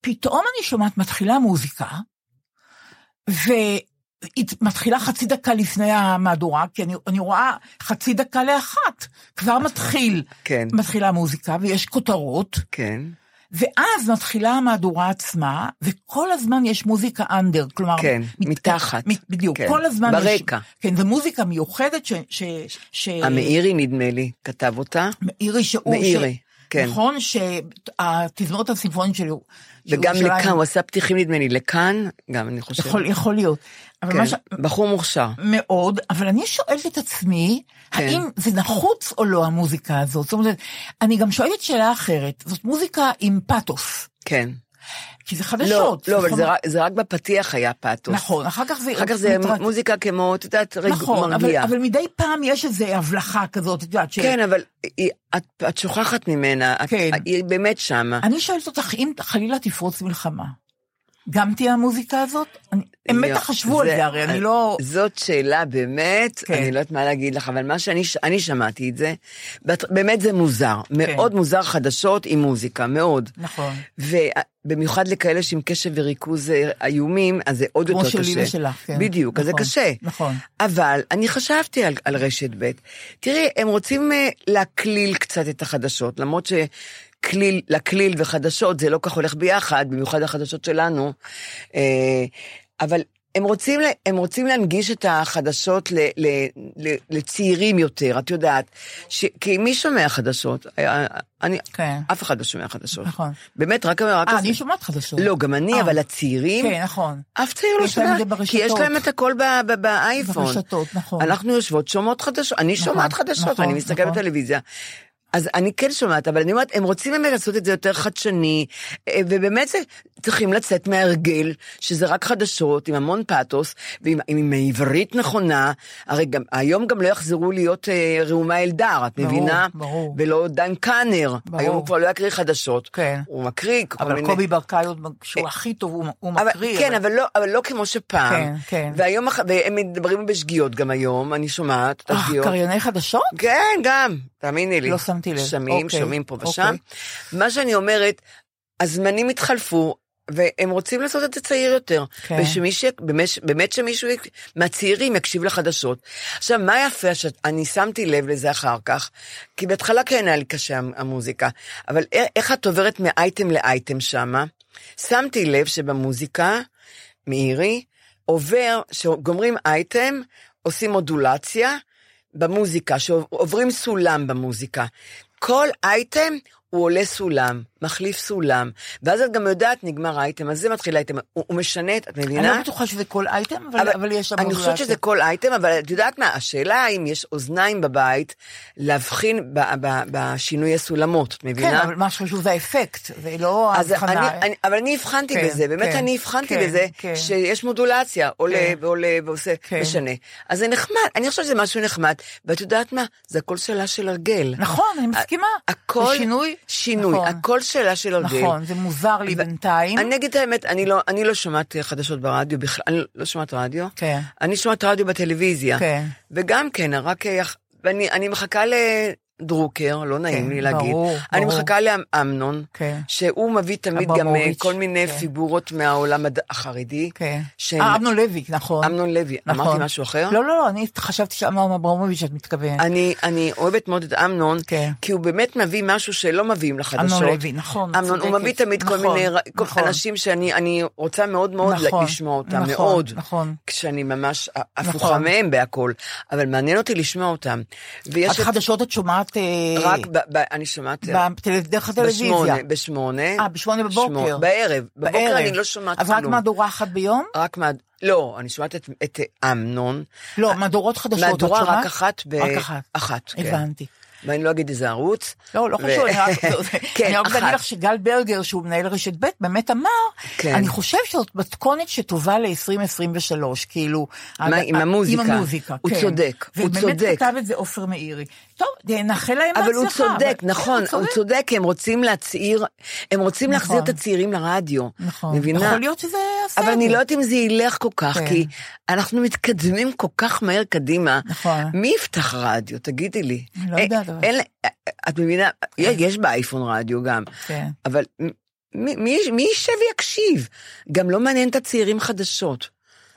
פתאום אני שומעת, מתחילה מוזיקה, והיא מתחילה חצי דקה לפני המהדורה, כי אני, אני רואה חצי דקה לאחת, כבר מתחיל, כן. מתחילה מוזיקה, ויש כותרות, כן. ואז מתחילה המהדורה עצמה, וכל הזמן יש מוזיקה אנדר, כלומר... כן, מת- מתחת. מת- בדיוק, כן, כל הזמן ברקע. יש... כן, זו מוזיקה מיוחדת ש... ש, ש המאירי, נדמה לי, כתב אותה. מאירי שהוא... מאירי, ש... כן. נכון שהתזמורת הסימפונית שלי וגם שירושלים- לכאן, הוא עשה פתיחים נדמה לי, לכאן, גם אני חושבת. יכול, יכול להיות. כן, ש... בחור מוכשר. מאוד, אבל אני שואלת את עצמי, כן. האם זה נחוץ או לא המוזיקה הזאת? זאת אומרת, אני גם שואלת שאלה אחרת, זאת מוזיקה עם פאתוס, כן. כי זה לא, חדשות. לא, אבל זאת זה רק- זה רק בפתיח היה פאתוס. נכון, אחר כך זה... אחר כך זה מתרק- מוזיקה כמו, את יודעת, רגע, נכון, אבל, מרגיע. אבל מדי פעם יש איזו הבלחה כזאת, את יודעת, ש... כן, אבל היא- את, את שוכחת ממנה, את, כן. היא באמת שמה. אני שואלת אותך, אם חלילה תפרוץ מלחמה, גם תהיה המוזיקה הזאת? הם בטח חשבו על זה, הרי אני לא... זאת שאלה באמת, כן. אני לא יודעת מה להגיד לך, אבל מה שאני ש- אני שמעתי את זה, באמת זה מוזר, כן. מאוד מוזר חדשות עם מוזיקה, מאוד. נכון. ובמיוחד לכאלה שעם קשב וריכוז אה, איומים, אז זה עוד כמו יותר שלי קשה. ושלך, כן. בדיוק, אז זה נכון, קשה. נכון. אבל אני חשבתי על, על רשת ב', תראי, הם רוצים אה, להקליל קצת את החדשות, למרות שכליל, להקליל וחדשות זה לא כך הולך ביחד, במיוחד החדשות שלנו, אה, אבל הם רוצים, הם רוצים להנגיש את החדשות ל, ל, ל, לצעירים יותר, את יודעת, ש, כי מי שומע חדשות? אה, אני, כן. אף אחד לא שומע חדשות. נכון. באמת, רק... רק אה. אני שומעת חדשות. לא, גם אני, אה. אבל הצעירים, כן, נכון. אף צעיר לא שומע, כי יש. להם את הכל ב- ב- באייפון. ברשתות, נכון. אנחנו יושבות, שומעות חדשות, אני נכון, שומעת חדשות, נכון, אני מסתכלת נכון. בטלוויזיה. אז אני כן שומעת, אבל אני אומרת, הם רוצים באמת לעשות את זה יותר חדשני, אה, ובאמת זה, צריכים לצאת מההרגל, שזה רק חדשות, עם המון פאתוס, ועם עם, עברית נכונה, הרי גם, היום גם לא יחזרו להיות אה, ראומה אלדר, את ברור, מבינה? ברור. ולא דן קאנר, ברור. היום הוא כבר לא יקריא חדשות, כן. הוא מקריא כל אבל מיני... קובי ברקאי, שהוא הכי טוב, הוא- הוא אבל, מקריא. כן, אבל לא, אבל לא כמו שפעם. כן, כן. והיום, והם מדברים בשגיאות גם היום, אני שומעת את אה, השגיאות. קרייני חדשות? כן, גם, תאמיני לי. לא שמתי לב. שומעים, אוקיי, שומעים פה אוקיי. ושם. מה שאני אומרת, הזמנים התחלפו, והם רוצים לעשות את זה צעיר יותר. כן. ושמישהו, באמת, באמת שמישהו מהצעירים יקשיב לחדשות. עכשיו, מה יפה, שאני שמתי לב לזה אחר כך, כי בהתחלה כן היה לי קשה המ- המוזיקה, אבל איך את עוברת מאייטם לאייטם שמה? שמתי לב שבמוזיקה, מאירי, עובר, שגומרים אייטם, עושים מודולציה, במוזיקה, שעוברים סולם במוזיקה. כל אייטם הוא עולה סולם, מחליף סולם, ואז את גם יודעת, נגמר האייטם, אז זה מתחיל האייטם, הוא, הוא משנה, את אני מבינה? לא בטוחה שזה כל אייטם, אבל, אבל יש שם אני חושבת. שזה כל אייטם, אבל את יודעת מה, השאלה האם יש אוזניים בבית להבחין ב, ב, בשינוי הסולמות, את מבינה? כן, אבל מה שחשוב זה האפקט, ולא אז ההבחנה. אני, אני, אבל אני הבחנתי כן, בזה, באמת כן, אני הבחנתי כן, בזה, כן. שיש מודולציה, עולה כן. ועולה ועושה, כן. משנה. אז זה נחמד, אני חושבת שזה משהו נחמד, ואת יודעת מה? זה הכל שאלה של הרגל. נכון, אני מסכימה. הכל, זה שינוי? שינוי, נכון. הכל שאלה של הרגל. נכון, זה מוזר לי בינתיים. אני אגיד את האמת, אני לא, אני לא שומעת חדשות ברדיו בכלל, אני לא שומעת רדיו. כן. אני שומעת רדיו בטלוויזיה. כן. וגם כן, רק... אה, ואני אני מחכה לדרוקר, לא נעים כן, לי להגיד. ברור, אני ברור. מחכה לאמנון, כן. שהוא מביא תמיד גם אה, כל מיני כן. פיגורות מהעולם החרדי. כן. שהם- אה, אמנון לוי, נכון. אמנון לוי, נכון. אמרתי משהו אחר? לא, לא, לא, אני חשבתי שאמנון אברמוביץ' את מתכוונת. אני, אני אוהבת מאוד את אמנון, כן. כי הוא באמת מביא משהו שלא מביאים לחדשות. אמנון לוי, נכון, אמנון, הוא. מביא תמיד כל נכון, מיני ר- כל נכון. אנשים שאני אני רוצה מאוד מאוד נכון, לשמוע אותם, נכון, מאוד. נכון. כשאני ממש הפוכה נכון. מהם בהכל, אבל מעניין אותי לשמוע אותם. את חדשות את שומעת... אה, רק, ב, ב, אני שומעת... בטל- דרך הטלוויזיה. בשמונה, בשמונה. אה, בשמונה בבוקר. שמונה, בערב. בבוקר בערב. אני לא שומעת אז כלום. רק מהדורה אחת ביום? רק מה... לא, אני שומעת את, את אמנון. לא, מהדורות חדשות, מהדורה? רק אחת ב... רק אחת. אחת, כן. הבנתי. ואני לא אגיד איזה ערוץ. לא, לא חשוב, אני רק [laughs] כן, אני רק. אגיד לך שגל ברגר, שהוא מנהל רשת ב', באמת אמר, כן. אני חושב שזאת מתכונת שטובה ל-2023, כאילו... עם המוזיקה. עם המוזיקה, הוא כן. צודק, הוא ובאמת צודק. כתב את זה עופר מאירי. טוב, נאחל להם בהצלחה. אבל הוא צודק, נכון, הוא צודק, הם רוצים להצעיר, הם רוצים נכון. להחזיר את הצעירים לרדיו. נכון. מבינה? יכול להיות שזה יעשה אבל אני. לא יודעת אם זה ילך כל כך, כן. כי אנחנו מתקדמים כל כך מהר קדימה. נכון. מי יפתח רדיו? תגידי לי. לא יודעת, אבל- אין- את מבינה? יש באייפון רדיו גם. כן. אבל מי- מי מי יישב ויקשיב? גם לא מעניין את הצעירים חדשות.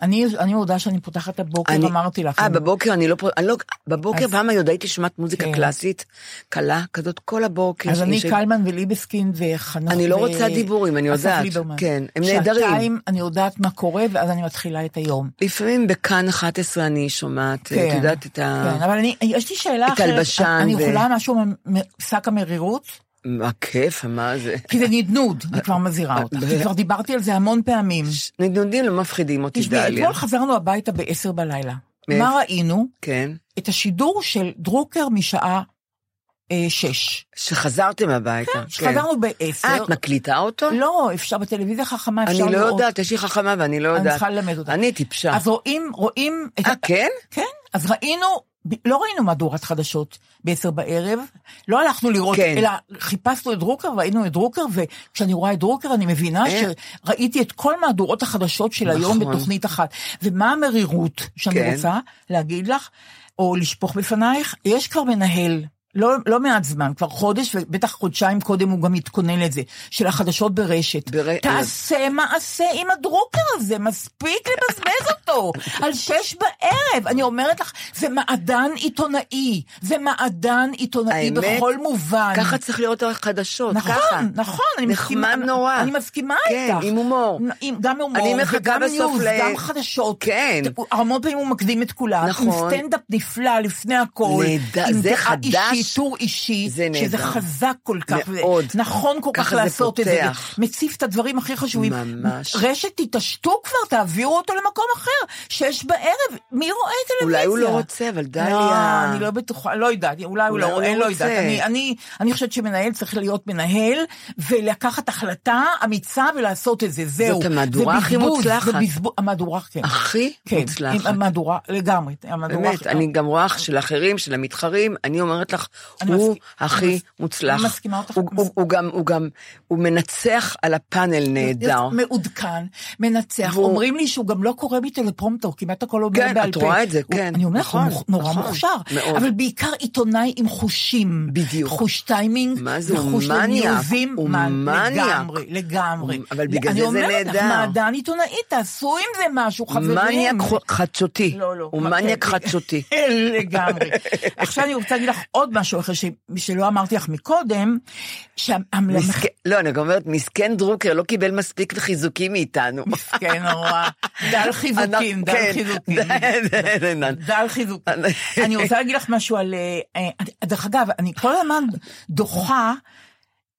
אני אני מודה שאני פותחת את הבוקר, אני- אמרתי לך. אה, בבוקר אני לא... אני לא בבוקר אז- פעם עוד הייתי שומעת מוזיקה כן. קלאסית, קלה, כזאת כל הבוקר. אז אני ש- קלמן וליבסקין וחנוך. אני לא ו- רוצה דיבורים, אני יודעת. ליברמן. כן, הם נהדרים. שעתיים אני יודעת מה קורה, ואז אני מתחילה את היום. לפעמים בכאן 11 אני שומעת, את יודעת, את ה... כן, אבל אני, יש לי שאלה את אחרת. הלבשן אני ו- יכולה משהו משק המרירות? מה כיף, מה זה? כי זה נדנוד, אני כבר מזהירה אותך, כי כבר דיברתי על זה המון פעמים. נדנודים לא מפחידים אותי, תשמעי, דליה. אתמול חזרנו הביתה בעשר בלילה. מאיפה? מה ראינו? כן. את השידור של דרוקר משעה אה, שש. שחזרתם הביתה. כן. שחזרנו בעשר. אה, את מקליטה אותו? לא, אפשר בטלוויזיה חכמה, אפשר אני לא לראות. יודעת, יש לי חכמה ואני לא אני יודעת. צריכה ללמד אותה. אני טיפשה. אז רואים, רואים... אה, כן? כן, אז ראינו, לא ראינו מהדורת חדשות בעשר בערב, לא הלכנו לראות, כן. אלא חיפשנו את דרוקר, ראינו את דרוקר, וכשאני רואה את דרוקר אני מבינה אה. שראיתי את כל מהדורות החדשות של היום נכון. בתוכנית אחת. ומה המרירות שאני כן. רוצה להגיד לך, או לשפוך בפנייך? יש כבר מנהל. לא, לא מעט זמן, כבר חודש, ובטח חודשיים קודם הוא גם התכונן לזה, של החדשות ברשת. בר- תעשה מעשה עם הדרוקר הזה, מספיק לבזבז אותו, [laughs] על שש בערב. אני אומרת לך, זה מעדן עיתונאי, זה מעדן עיתונאי האמת, בכל מובן. ככה צריך לראות החדשות, נכון, ככה. נכון, מסכימה, נחמד נורא. אני מסכימה כן, איתך. עם הומור. גם הומור, וגם news, ל- גם חדשות. כן. המון פעמים הוא מקדים את כולם. נכון. עם סטנדאפ נפלא לפני הכל. נהדר, זה חדש. אישית, טור אישי. זה שזה נהדר. חזק כל כך. מאוד. נכון כל כך לעשות את זה. פותח. מציף את הדברים הכי חשובים. ממש. רשת, תתעשתו כבר, תעבירו אותו למקום אחר. שש בערב, מי רואה טלוויזיה? אולי הוא לא רוצה, אבל דליה... לא, אני לא בטוחה, לא יודעת, אולי הוא לא לא לא. יודעת. אני, אני, אני חושבת שמנהל צריך להיות מנהל, ולקחת החלטה אמיצה ולעשות את זה, זהו. המהדורה זה הכי מוצלחת. המהדורה, כן. הכי כן, מוצלחת. המהדורה, לגמרי. המהדורה, באמת, אני גם רואה של אחרים, של המתחרים, אני אומרת לך, אני הוא מסכ- אני הכי מס- מוצלח. אני מסכימה אותך. הוא- הוא- הוא גם, הוא גם, הוא מנצח על הפאנל נהדר. מעודכן, מנצח. והוא- אומרים לי שהוא גם לא קורא בטלפרומפטור, כמעט הכל אומר כן, בעל את פה. רואה את זה, הוא- כן, אני אומרת לך, הוא נכון, מוכ- נורא נכון, מוכשר. מאוד. אבל בעיקר עיתונאי עם חושים. בדיוק. חוש טיימינג, מה זה, הוא מניאק. הוא מניאק. לגמרי, לגמרי. אבל בגלל אני זה זה אומרת לך, נהדר. מעדן עיתונאי, תעשו עם זה משהו, חברים. מניאק חדשותי. לא, לא. הוא מניאק כן, חדשותי. [laughs] לגמרי. [laughs] עכשיו אני רוצה להגיד לך עוד משהו אחר ש- שלא אמרתי לך מקודם, שהמלמח... מסכן- לא, אני גם אומרת, מסכן דרוקר לא קיבל מספיק חיזוקים מאיתנו. כן, נורא. [laughs] דל חיזוקים, דל כן, חיזוקים. [laughs] דל חיזוקים. אני רוצה להגיד לך משהו על... אה, אה, דרך אגב, אני כל הזמן דוחה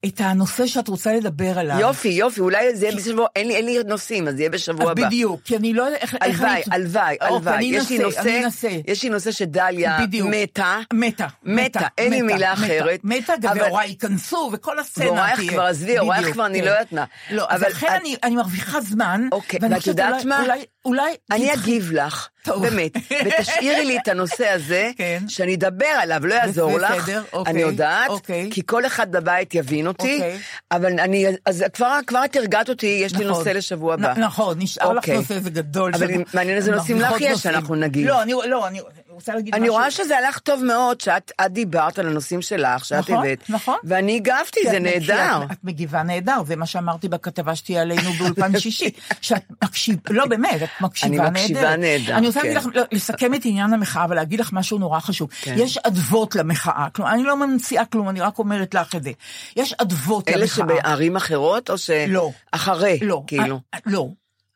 את הנושא שאת רוצה לדבר עליו. יופי, יופי, אולי זה יהיה בשבוע, אין לי- אין לי נושאים, אז זה יהיה בשבוע אז הבא. בדיוק, כי אני לא יודעת איך... הלוואי, הלוואי, אוקיי, הלוואי. אני יש לי אנסה, אני נושא, אנסה. יש לי נושא שדליה בדיוק. מתה. מתה. מתה, אין לי מילה אחרת. מתה, והוריי ייכנסו, וכל הסצנה תהיה. והורייך כבר, עזבי, הורייך בדיוק, כבר, אני כן. לא יודעת מה. לא, אז לכן אני- אני מרוויחה זמן. אוקיי, ואת יודעת מה? אולי. אני אגיב לך, טוב. באמת, ותשאירי לי את הנושא הזה, [laughs] כן. שאני אדבר עליו, לא יעזור לך, בסדר, אוקיי, אני יודעת, אוקיי. כי כל אחד בבית יבין אותי, אוקיי. אבל אני, אז כבר כבר את הרגעת אותי, יש לי נכון. נושא לשבוע הבא. נכון, נשאר לך אוקיי. נושא איזה גדול. אבל. מעניין איזה נושאים לך יש, נושאים. שאנחנו נגיב. לא, אני אני רוצה להגיד משהו. אני רואה שזה הלך טוב מאוד, שאת את דיברת על הנושאים שלך, שאת נכון, הבאת, נכון. ואני הגבתי, כי זה נהדר. את, את מגיבה נהדר, זה מה שאמרתי בכתבה שתהיה עלינו באולפן [laughs] שישי. שאת מקשיבה, לא באמת, את מקשיבה אני נהדר. מקשיבה נהדר, אני רוצה כן. לך, לא, לסכם את עניין המחאה ולהגיד לך משהו נורא חשוב. כן. יש אדוות למחאה, כלומר, אני לא ממציאה כלום, אני רק אומרת לך את זה. יש אדוות אלה למחאה. שבערים אחרות, או ש... לא. אחרי, לא, כאילו. לא.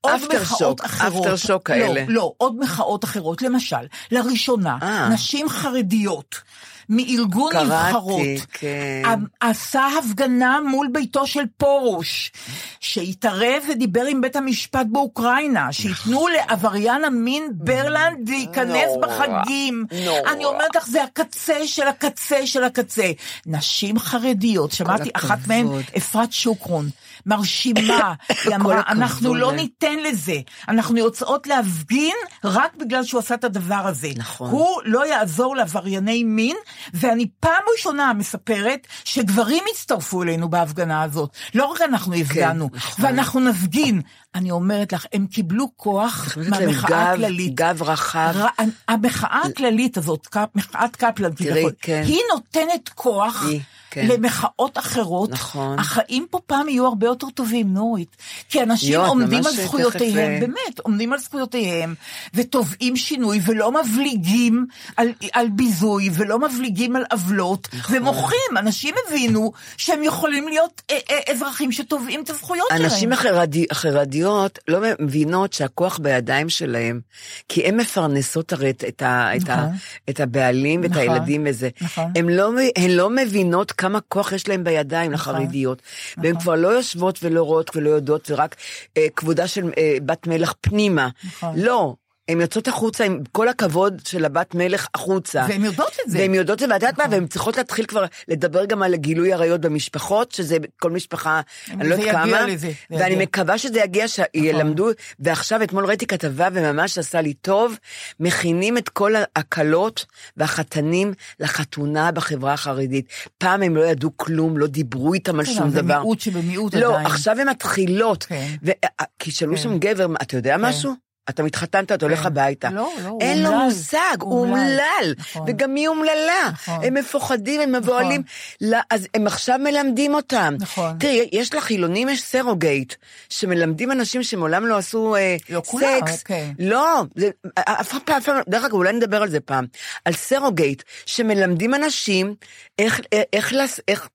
עוד מחאות שוק, אחרות. אפטר שוק כאלה. לא, לא, עוד מחאות אחרות. למשל, לראשונה, אה. נשים חרדיות מארגון קראתי, נבחרות, כן. עשה הפגנה מול ביתו של פרוש, שהתערב ודיבר עם בית המשפט באוקראינה, שייתנו לעבריין המין ברלנד להיכנס נורא, בחגים. נורא. אני אומרת לך, זה הקצה של הקצה של הקצה. נשים חרדיות, שמעתי אחת מהן. אפרת שוקרון, מרשימה, [coughs] היא אמרה, אנחנו לא להם." ניתן לזה, אנחנו יוצאות להפגין רק בגלל שהוא עשה את הדבר הזה. נכון. הוא לא יעזור לעברייני מין, ואני פעם ראשונה מספרת שגברים הצטרפו אלינו בהפגנה הזאת. לא רק אנחנו הפגנו, נכון. ואנחנו נפגין. אני אומרת לך, הם קיבלו כוח מהמחאה הכללית. גב רחב. ר- המחאה הכללית הזאת, מחאת קפלן תראי, כן. היא נותנת כוח היא, כן. למחאות אחרות. נכון. החיים פה פעם יהיו הרבה יותר טובים, נורית. כי אנשים יו, עומדים על זכויותיהם, אה, באמת, עומדים על זכויותיהם, ותובעים שינוי, ולא מבליגים על, על ביזוי, ולא מבליגים על עוולות, נכון. ומוחים. אנשים הבינו שהם יכולים להיות אה, אה, אזרחים שתובעים את הזכויות שלהם. הנשים החרדי, החרדיות לא מבינות שהכוח בידיים שלהם, כי הן מפרנסות הרי את, ה, את, ה, נכון. את הבעלים ואת נכון, הילדים וזה. נכון. הן לא, לא מבינות כמה כוח יש להם בידיים נכון, לחרדיות. והן כבר לא יושבות ולא רואות ולא יודעות, ורק אה, כבודה של אה, בת מלך פנימה. נכון. לא. הן יוצאות החוצה עם כל הכבוד של הבת מלך החוצה. והן יודעות את זה. והן יודעות את זה, ואת יודעת מה, נכון. והן צריכות להתחיל כבר לדבר גם על גילוי עריות במשפחות, שזה כל משפחה, אני לא זה יודעת כמה, לזה, זה ואני יגיע. מקווה שזה יגיע, שילמדו, ועכשיו אתמול ראיתי כתבה וממש עשה לי טוב, מכינים את כל הכלות והחתנים לחתונה בחברה החרדית. פעם הם לא ידעו כלום, לא דיברו איתם על כן, שום זה דבר. מיעוט שבמיעוט לא, עדיין. עכשיו הן מתחילות. כן. ו- כי שאלו כן. שם גבר, אתה יודע משהו? אתה מתחתנת, אתה הולך כן. הביתה. לא, לא, הוא אין לו אומלל. מושג, הוא אומלל. אומלל. נכון. וגם היא אומללה. נכון. הם מפוחדים, הם מבוהלים. לא, אז הם עכשיו מלמדים אותם. נכון. תראי, יש לחילונים, יש surrogate, שמלמדים אנשים שמעולם לא עשו אה, לא כולם, סקס. אוקיי. לא, זה, אף פעם, דרך אגב, אולי נדבר על זה פעם. על surrogate, שמלמדים אנשים איך,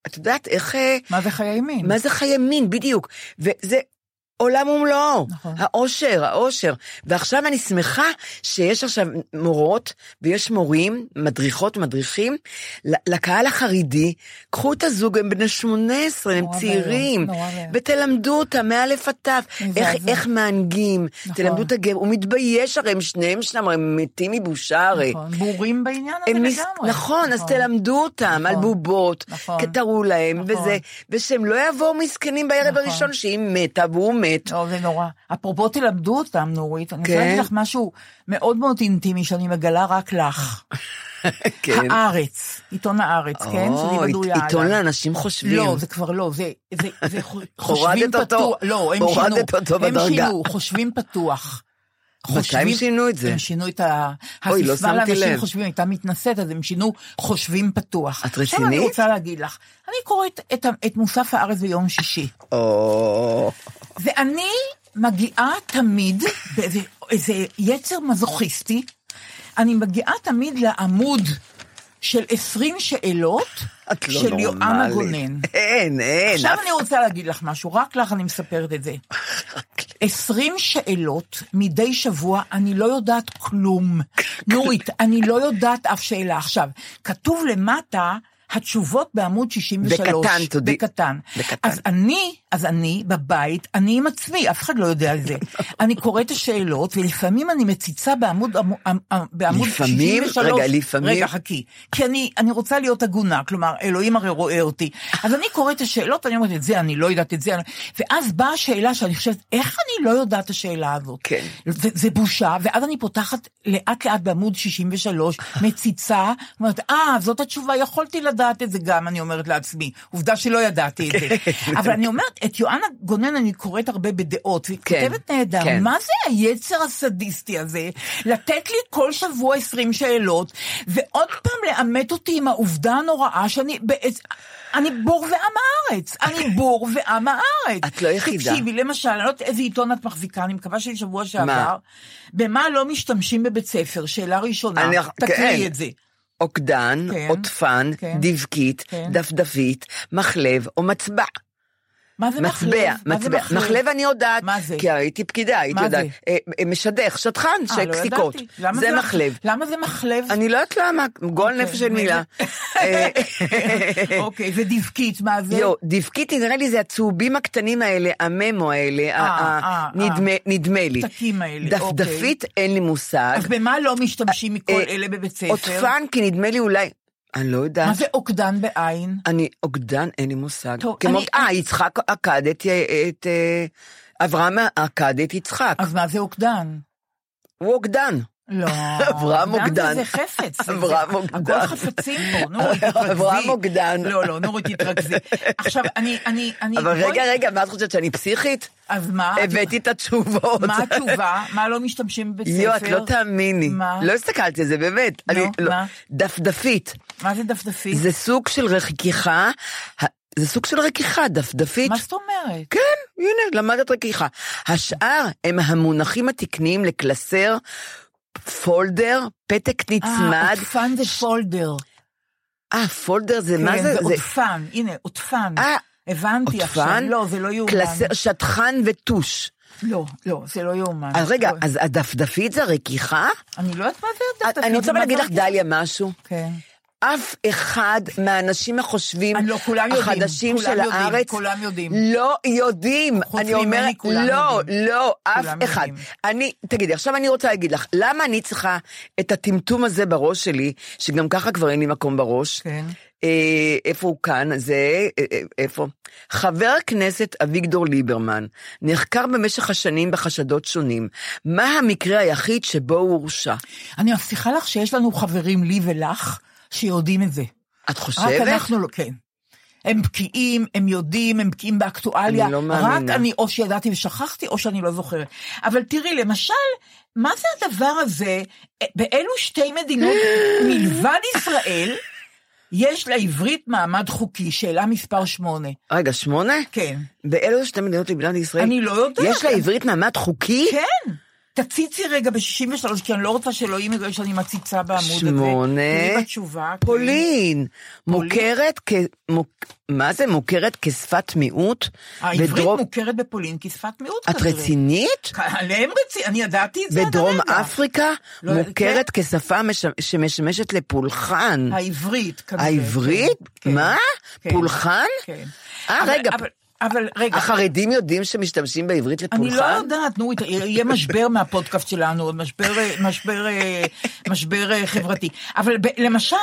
את יודעת, איך... אה, מה זה חיי מין? מה זה חיי מין, בדיוק. וזה עולם ומלואו. נכון. האושר, האושר. ועכשיו אני שמחה שיש עכשיו מורות ויש מורים, מדריכות, מדריכים, לקהל החרדי, קחו את הזוג, הם בני 18, הם צעירים, נורא. ותלמדו אותם מאלף עד תו, איך. איך מהנגים, נכון. תלמדו את הגבר, הוא מתבייש הרי, הם שניהם שם, הם מתים מבושה הרי. נכון, בורים בעניין הזה לגמרי. מס... נכון, אז תלמדו אותם על נכון. בובות, נכון. תראו להם, נכון. וזה, ושהם לא יבואו מסכנים בערב נכון. הראשון שהיא מתה והוא מת. לא, זה נורא. אפרופו תלמדו אותם, נורית, אני רוצה כן. להגיד לך משהו מאוד מאוד אינטימי שאני מגלה רק לך. [laughs] כן. הארץ, עיתון הארץ, כן? או, שלי בדויה עית- עיתון עליו. לאנשים חושבים. לא, זה כבר לא, זה, זה, זה חו- [laughs] הורדת חושבים אותו. פתוח. לא, הם הורדת שינו. אותו הם בדרגה. שינו, חושבים פתוח. [laughs] מתי הם שינו את זה? הם שינו את ה... אוי, לא הסיסמה שמתי לאנשים לב. חושבים הייתה מתנשאת, אז הם שינו חושבים פתוח. את עכשיו אני רצינית? רוצה להגיד לך, אני קוראת את, ה- את מוסף הארץ ביום שישי. או... ואני מגיעה תמיד באיזה איזה יצר מזוכיסטי, אני מגיעה תמיד לעמוד של 20 שאלות לא של יואנה. גונן. אין, אין. עכשיו אף- אני רוצה להגיד לך משהו, רק לך אני מספרת את זה. [laughs] 20 שאלות מדי שבוע, אני לא יודעת כלום. [laughs] נורית, אני לא יודעת אף שאלה. עכשיו, כתוב למטה, התשובות בעמוד 63. בקטן, תודי. בקטן. בקטן. אז אני, אז אני בבית, אני עם עצמי, אף אחד לא יודע על זה. [laughs] אני קוראת את השאלות, ולפעמים אני מציצה בעמוד, עמו- עמ- עמ- בעמוד לפעמים? 63. רגע, לפעמים? רגע, חכי. כי אני, אני רוצה להיות הגונה, כלומר, אלוהים הרי רואה אותי. אז אני קוראת את השאלות, ואני אומרת, את זה אני לא יודעת, את זה אני... ואז באה השאלה שאני חושבת, איך אני לא יודעת את השאלה הזאת? כן. זה, זה בושה, ואז אני פותחת לאט לאט בעמוד 63, מציצה, אומרת, אה, זאת התשובה, יכולתי לדעת את זה גם, אני אומרת לעצמי. עובדה שלא ידעתי את זה. [laughs] אבל אני אומרת, את יואנה גונן אני קוראת הרבה בדעות, והיא כן, כותבת נהדר. כן. מה זה היצר הסדיסטי הזה? לתת לי כל שבוע 20 שאלות, ועוד פעם לאמת אותי עם העובדה הנוראה שאני... בעצ... אני בור ועם הארץ, אני בור ועם הארץ. את לא יחידה. תקשיבי, למשל, אני לא יודעת איזה עיתון את מחזיקה, אני מקווה שבשבוע שעבר. במה לא משתמשים בבית ספר? שאלה ראשונה, אני- תקריאי כן. את זה. עוקדן, כן, עוטפן, כן, דבקית, כן. דפדפית, מחלב או מצבע. מה זה מחלב? מצבע, זה מצבע. מחלב אני יודעת. מה זה? כי הייתי פקידה, הייתי יודעת. זה? אה, אה, משדך, שטחן, אה, לא שקסיקות. למה זה מחלב. למה זה מחלב? אני לא יודעת למה, גועל אוקיי, נפש של מילה. [laughs] אוקיי, ודבקית, מה זה? יו, דבקית, נראה לי זה הצהובים הקטנים האלה, הממו האלה, נדמה- לי. פתקים האלה, דפדפית, אין לי מושג. אז במה לא משתמשים מכל אלה בבית ספר? עוטפן, כי נדמה לי אולי, אני לא יודעת. מה זה אוקדן בעין? אני, אוגדן, אין לי מושג. טוב, כמו, אני- אה, יצחק עקד את, את, אה, אברהם עקד את יצחק. אז מה זה אוקדן? הוא אוגדן. לא. אברהם אוגדן. זה חפץ. אברהם אוגדן. הכל חפצים פה, נורית, תתרכזי. אברהם אוגדן. לא, לא, נורית, תתרכזי. עכשיו, אני, אני, אני... אבל רגע, רגע, מה את חושבת, שאני פסיכית? אז מה? הבאתי את התשובות. מה התשובה? מה לא משתמשים בבית ספר? יו, את לא תאמיני. מה? לא הסתכלתי על זה, באמת. אני- לא. מה? דפדפית. מה זה דפדפית? זה סוג של רכיכה, זה סוג של רכיכה, דפדפית. מה זאת אומרת? כן, הנה, למדת רכיכה. השאר הם המונחים התקניים לקלסר, folder, פתק אה, נצמד. עוטפן זה folder. אה, פולדר זה, מה כן, זה? זה זה עוטפן, הנה, עוטפן. אה, הבנתי עכשיו. עוטפן? לא, זה לא יאומן. קלסר, שטחן וטוש. לא, לא, זה לא יאומן. אז רגע, בואי. אז הדפדפית זה רכיכה? אני לא יודעת מה זה דפדפית. אני רוצה להגיד לך. דליה, משהו. כן. אף אחד מהאנשים החושבים לא, כולם יודעים, החדשים כולם של יודעים, הארץ כולם יודעים. לא יודעים. חוץ אני אומרת, לא, יודעים. לא, אף אחד. יודעים. אני, תגידי, עכשיו אני רוצה להגיד לך, למה אני צריכה את הטמטום הזה בראש שלי, שגם ככה כבר אין לי מקום בראש? כן. אה, איפה הוא כאן? זה, אה, אה, איפה? חבר הכנסת אביגדור ליברמן נחקר במשך השנים בחשדות שונים. מה המקרה היחיד שבו הוא הורשע? אני מבטיחה לך שיש לנו חברים, לי ולך, שיודעים את זה. את רק חושבת? אנחנו לא, כן. הם בקיאים, הם יודעים, הם בקיאים באקטואליה. אני לא מאמינה. רק אני או שידעתי ושכחתי, או שאני לא זוכרת. אבל תראי, למשל, מה זה הדבר הזה, באילו שתי מדינות [gasps] מלבד ישראל, יש לעברית מעמד חוקי? שאלה מספר שמונה. רגע, שמונה? כן. באילו שתי מדינות במדינת ישראל? אני לא יודעת. יש לעברית מעמד חוקי? כן. תציצי רגע ב-63, כי אני לא רוצה שאלוהים יראה שאני מציצה בעמוד הזה. שמונה. בתשובה. כן. פולין, מוכרת כ... מוק... מה זה מוכרת כשפת מיעוט? העברית בדרום- מוכרת בפולין כשפת מיעוט את כנראה. רצינית? עליהם רציני, אני ידעתי את זה בדרום. אפריקה לא, מוכרת כשפה מש... שמשמשת לפולחן. העברית כנראה. העברית? כן. מה? כן. פולחן? כן. אה, רגע, אבל- אבל רגע, החרדים יודעים שמשתמשים בעברית אני לפולחן? לא יודעת, נו, יהיה משבר מהפודקאסט שלנו, עוד משבר, משבר, אה, משבר אה, חברתי. אבל ב, למשל,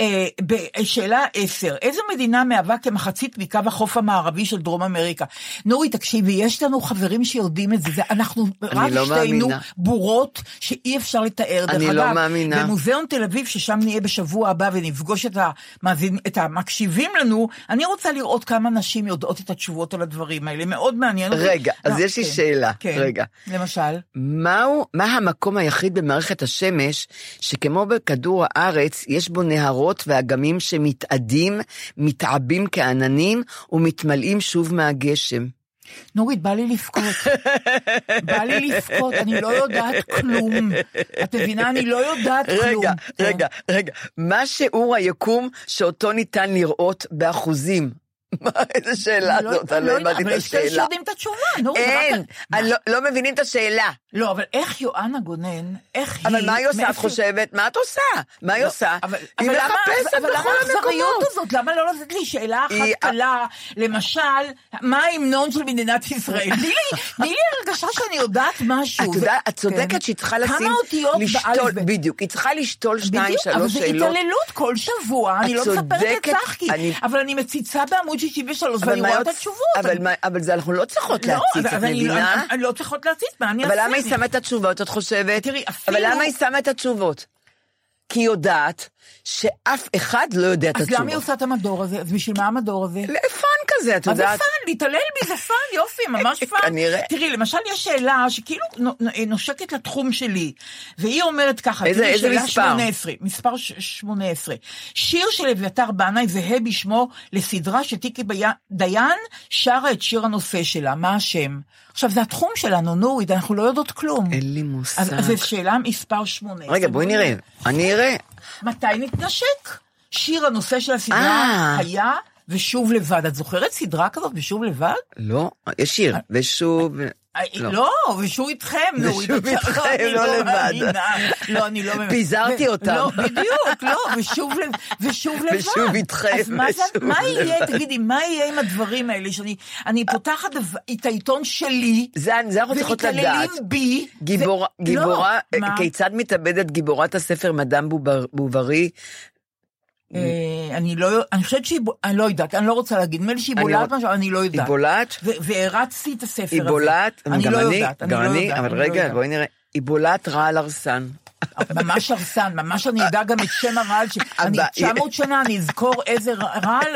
אה, בשאלה 10, איזו מדינה מהווה כמחצית מקו החוף המערבי של דרום אמריקה? נורי, תקשיבי, יש לנו חברים שיודעים את זה, זה אנחנו רק לא שתינו מאמינה. בורות שאי אפשר לתאר. דרך אני לא אגב, מאמינה. במוזיאון תל אביב, ששם נהיה בשבוע הבא ונפגוש את, המאזין, את המקשיבים לנו, אני רוצה לראות כמה נשים יודעות את התשובות על הדברים האלה, מאוד מעניין אותי. רגע, אז לא, יש לי כן, שאלה, כן. רגע. למשל? מהו, מה המקום היחיד במערכת השמש שכמו בכדור הארץ יש בו נהרות ואגמים שמתאדים, מתעבים כעננים ומתמלאים שוב מהגשם? נורית, בא לי לבכות. [laughs] בא לי לבכות, אני לא יודעת כלום. את מבינה? אני לא יודעת כלום. רגע, כן. רגע, רגע, מה שיעור היקום שאותו ניתן לראות באחוזים? מה, איזה שאלה לא- זאת? אני לא הבנתי את אבל יש כאלה השאלה. שיודעים את התשובה, נורית. אין, לא- לא מבינים את השאלה. לא, אבל איך יואנה גונן, איך היא... אבל מה היא עושה, את חושבת? מה את עושה? מה היא לא, עושה? היא אבל למה- מחפשת אבל למה בכל האכזריות המקומות. הזאת? למה לא לתת לי שאלה אחת קלה? למשל, מה ההמנון של מדינת ישראל? תני לי, הרגשה שאני יודעת משהו. את יודעת, את צודקת כן. שהיא צריכה לשים, כמה אותיות באלף-בית? בדיוק, היא צריכה לשתול שניים, בדיוק, אבל שלוש זה שאלות. התעללות כל שבוע, אני לא מספרת את צחקי, אבל אני מציצה בעמוד 63 אבל ואני מה רואה את התשובות. אבל אני- מה- אבל זה אנחנו לא צריכות לא, להציץ, אבל את אני לא- מבינה? אני- אני לא צריכות להציץ, מה אני אבל אעשה? למה היא שמה את התשובות, את חושבת? תראי, אפילו- אבל למה היא שמה את התשובות? כי היא יודעת שאף אחד לא יודע את אז התשובות. למה היא עושה את המדור הזה? אז בשביל מה המדור הזה? fun כזה, את מה זה יודעת. fun? להתעלל בי זה fun, יופי, [laughs] ממש fun. כנראה. תראי, למשל יש שאלה שכאילו נו- נושקת לתחום שלי, והיא אומרת ככה, איזה- איזה מספר? 18, מספר ש- 18. שיר של אביתר בנאי זהה בשמו לסדרה שטיקי דיין שרה את שיר הנושא שלה, מה השם? עכשיו, זה התחום שלנו, נורית, אנחנו לא יודעות כלום. אין לי מושג. אז זו שאלה מספר 18. רגע, בואי נראה. אני אראה. מתי נתנשק? שיר הנושא של הסדרה אה. היה ושוב לבד. את זוכרת סדרה כזאת ושוב לבד? לא, יש שיר, ושוב... לא. לא, ושוב איתכם, נו. ושוב את- איתכם, אני לא לבד. לא, אני לא מאמינה. פיזרתי אותם. לא, בדיוק, לא, ושוב לב- ושוב לבד. ושוב איתכם, אז מה יהיה, לבד. תגידי, מה יהיה עם הדברים האלה, שאני אני פותחת את העיתון שלי, זה אנחנו צריכות לדעת. בי. גיבורה, לא? כיצד מתאבדת גיבורת הספר מדאם בובר- בוברי? אה, אני לא, אני חושבת שהיא, אני לא יודעת, אני לא רוצה להגיד, נדמה לי שהיא בולעת משהו, אני לא יודעת. היא בולעת? והרצתי את הספר היא הזה. בולעת? אני גם אני גם אני. אבל רגע. בואי נראה. היא בולעת רעל הרסן. ממש הרסן, ממש אני אדע גם את שם הרעל, [laughs] אני הבא- 900 שנה, אני אזכור איזה רעל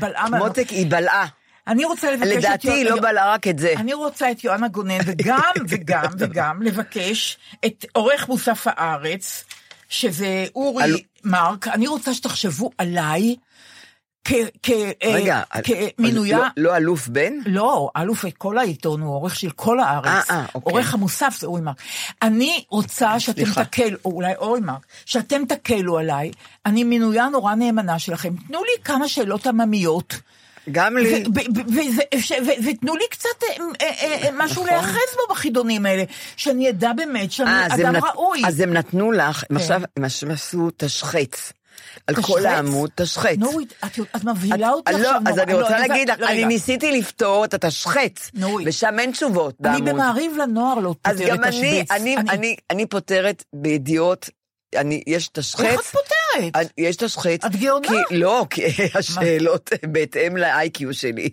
בלעה. מותק, היא בלעה. אני רוצה לבקש את... לדעתי היא לא בלעה רק את זה. אני רוצה את יואנה גונן, וגם, [laughs] וגם, וגם, לבקש את עורך מוסף הארץ, שזה אורי מרק, אני רוצה שתחשבו עליי אה, רגע, כמינויה... לא- לא אלוף בן? לא, אלוף כל העיתון, הוא עורך של כל הארץ. אה, אה, אוקיי. עורך המוסף זה אורי מרק. אני רוצה שאתם. תקלו, או אולי אורי מרק, שאתם תקלו עליי, אני מינויה נורא נאמנה שלכם. תנו לי כמה שאלות עממיות. גם לי. ותנו לי קצת אה, אה, אה, משהו נכון. להיאחז בו בחידונים האלה, שאני אדע באמת שאני אז אדם ראוי. אז הם נתנו לך, הם כן. עכשיו, הם עשו תשחץ. על תשחץ? כל העמוד, תשחץ. נורית, את, את מבהילה אותי לא, עכשיו אז נורא. אני רוצה לא, להגיד לך, לא, אני רגע. ניסיתי לפתור את התשחץ, נורית. ושם אין תשובות אני בעמוד. במעריב לנוער לא אז פותרת גם אני, תשבץ. אני, אני, אני פותרת בידיעות, אני, יש תשחץ. איך את פותרת? אני- יש תשחץ. את גאונה. כי, לא, כי השאלות בהתאם ל-IQ שלי.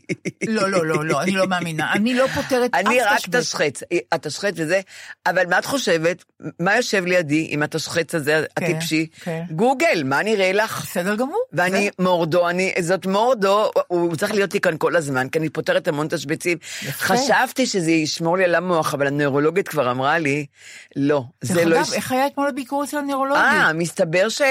לא, לא, לא, לא, אני לא מאמינה. אני לא פותרת אף אני רק תשבץ. תשחץ, התשחץ וזה, אבל מה את חושבת? מה יושב לידי עם התשחץ הזה כן, הטיפשי? כן. גוגל, מה נראה לך? בסדר גמור. ואני מורדו, אני, זאת מורדו, הוא צריך להיות לי כאן כל הזמן, כי אני פותרת המון תשבצים. חשבתי שזה ישמור לי על המוח, אבל הנוירולוגית כבר אמרה לי, לא, דרך זה לא... אגב, יש- איך היה אתמול הביקור אצל הנוירולוגית? אה, מסתבר ש...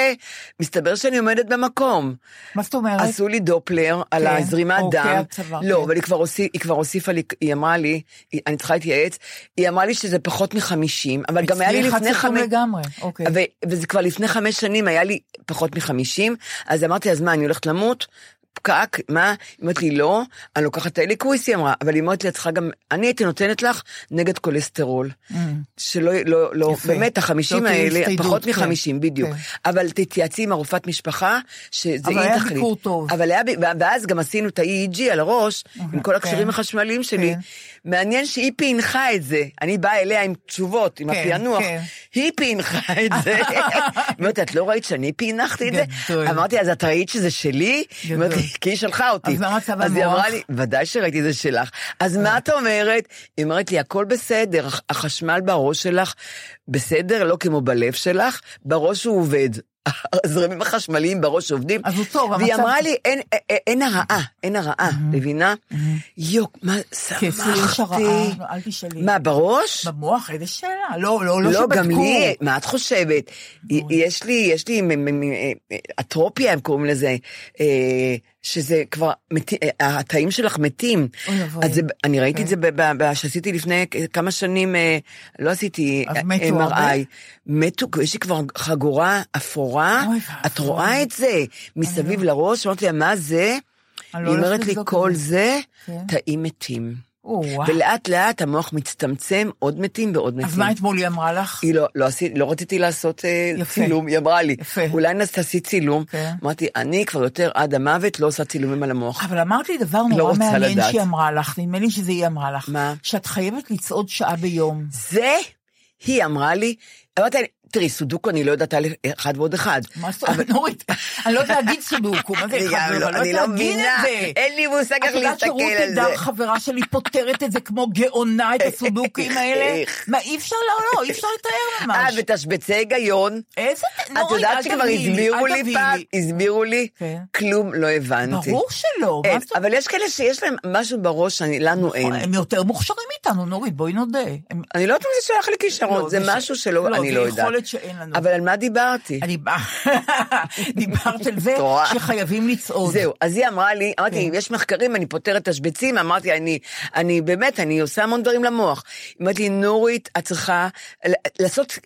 מסתבר שאני עומדת במקום. מה זאת אומרת? עשו לי דופלר על כן, הזרימת אוקיי, דם. הצוואר, לא, כן. אבל היא כבר, הוסיף, היא כבר הוסיפה לי, היא אמרה לי, היא- אני צריכה להתייעץ, היא אמרה לי שזה פחות מחמישים, אבל גם היה לי לפני חמש... לגמרי, אוקיי. ו- וזה כבר לפני חמש שנים, היה לי פחות מחמישים, אז אמרתי, אז מה, אני הולכת למות? פקק, מה? היא אומרת לי, לא, אני לוקחת את האליקוויס, היא אמרה, אבל היא אומרת לי, את צריכה גם, אני הייתי נותנת לך נגד כולסטרול. שלא, לא, לא, Mm. באמת, החמישים לא האלה, פחות כן. מחמישים, בדיוק. כן. אבל תתייעצי עם הרופאת משפחה, שזה אבל היא היה תחליט. ביקור טוב. אבל היה, ב- ואז גם עשינו את ה-EEG על הראש, עם כל הקשרים כן. החשמליים שלי. כן. מעניין שהיא פענחה את זה. אני באה אליה עם תשובות, עם כן, הפענוח. כן. היא פענחה את זה. [laughs] היא אומרת, את לא ראית שאני פענחתי את זה? אמרתי, אז את ראית שזה שלי? היא אומרת כי היא שלחה אותי. אז מה מצב אז היא? אמרה לי, ודאי שראיתי זה שלך. אז מה את אומרת? היא אומרת לי, הכל בסדר, הח- החשמל בראש שלך בסדר, לא כמו בלב שלך, בראש הוא עובד. הזרמים החשמליים בראש עובדים. אז הוא טוב, והיא המצב- אמרה לי, אין, אין, אין הרעה, אין הרעה, מבינה? יוק, מה, שמחתי. לא, אל תשאלי. מה, בראש? במוח, איזה שאלה. לא, לא, לא לא, שבדקו. גם לי, מה את חושבת? יש לי, יש לי אה, אטרופיה, הם קוראים לזה, אה, שזה כבר, מתי- אה, התאים שלך מתים. אוי. אז זה- אני ראיתי כן. את זה, ב- ב- ב- שעשיתי לפני כמה שנים, אה, לא עשיתי אה? MRI. מתו, יש לי כבר חגורה אפורה, אוי את. רואה את זה מסביב לראש, אמרתי לה, מה זה? לא היא אומרת לי, כל זה." זה כן. תאים מתים. ולאט לאט המוח מצטמצם, עוד מתים ועוד מתים. אז מה אתמול היא אמרה לך? היא לא, לא, עשית, לא רציתי לעשות אה, יפה. צילום, היא אמרה לי, יפה. אולי תעשי צילום. כן. אמרתי, אני כבר יותר עד המוות לא עושה צילומים על המוח. אבל אמרת לי דבר לא נורא רוצה מעניין לדעת. שהיא אמרה לך, נדמה לי שזה היא אמרה לך. מה? שאת חייבת לצעוד שעה ביום. זה, היא אמרה לי, אמרתי, תראי, סודוקו אני לא יודעת על אחד ועוד אחד. מה זאת אומרת, נורית? אני לא יודעת להגיד סודוקו, מה זה אני אחד ועוד? לא- אני אני לא לא יודעת להגיד מבינה, את זה. אין לי מושג איך את יודעת להסתכל על זה. חברה שלי, פותרת את זה כמו גאונה, את הסודוקים האלה? מה, אי אפשר, לא, לא, אי אפשר לתאר אה, ממש. ותשבצי היגיון. איזה, את נורית, יודעת אל שכבר הסבירו לי פעם. הסבירו לי, כן. כלום לא הבנתי. ברור שלא, מה זאת אומרת? אבל יש כאלה שיש להם משהו בראש שלנו אין. הם יותר מוכשרים מאיתנו, נורית, בואי נודה. אני לא יודעת אם זה שייך לא, לכישרון, זה ש- משהו שלא, לא, אני זה לא יודעת. יכולת שאין לנו. אבל על מה דיברתי? אני [laughs] דיברת על זה? שחייבים לצעוד. זהו, אז היא אמרה לי, אמרתי, כן. יש מחקרים, אני פותרת תשבצים, אמרתי, אני, אני באמת, אני עושה המון דברים למוח. לי, נורית, את צריכה לעשות,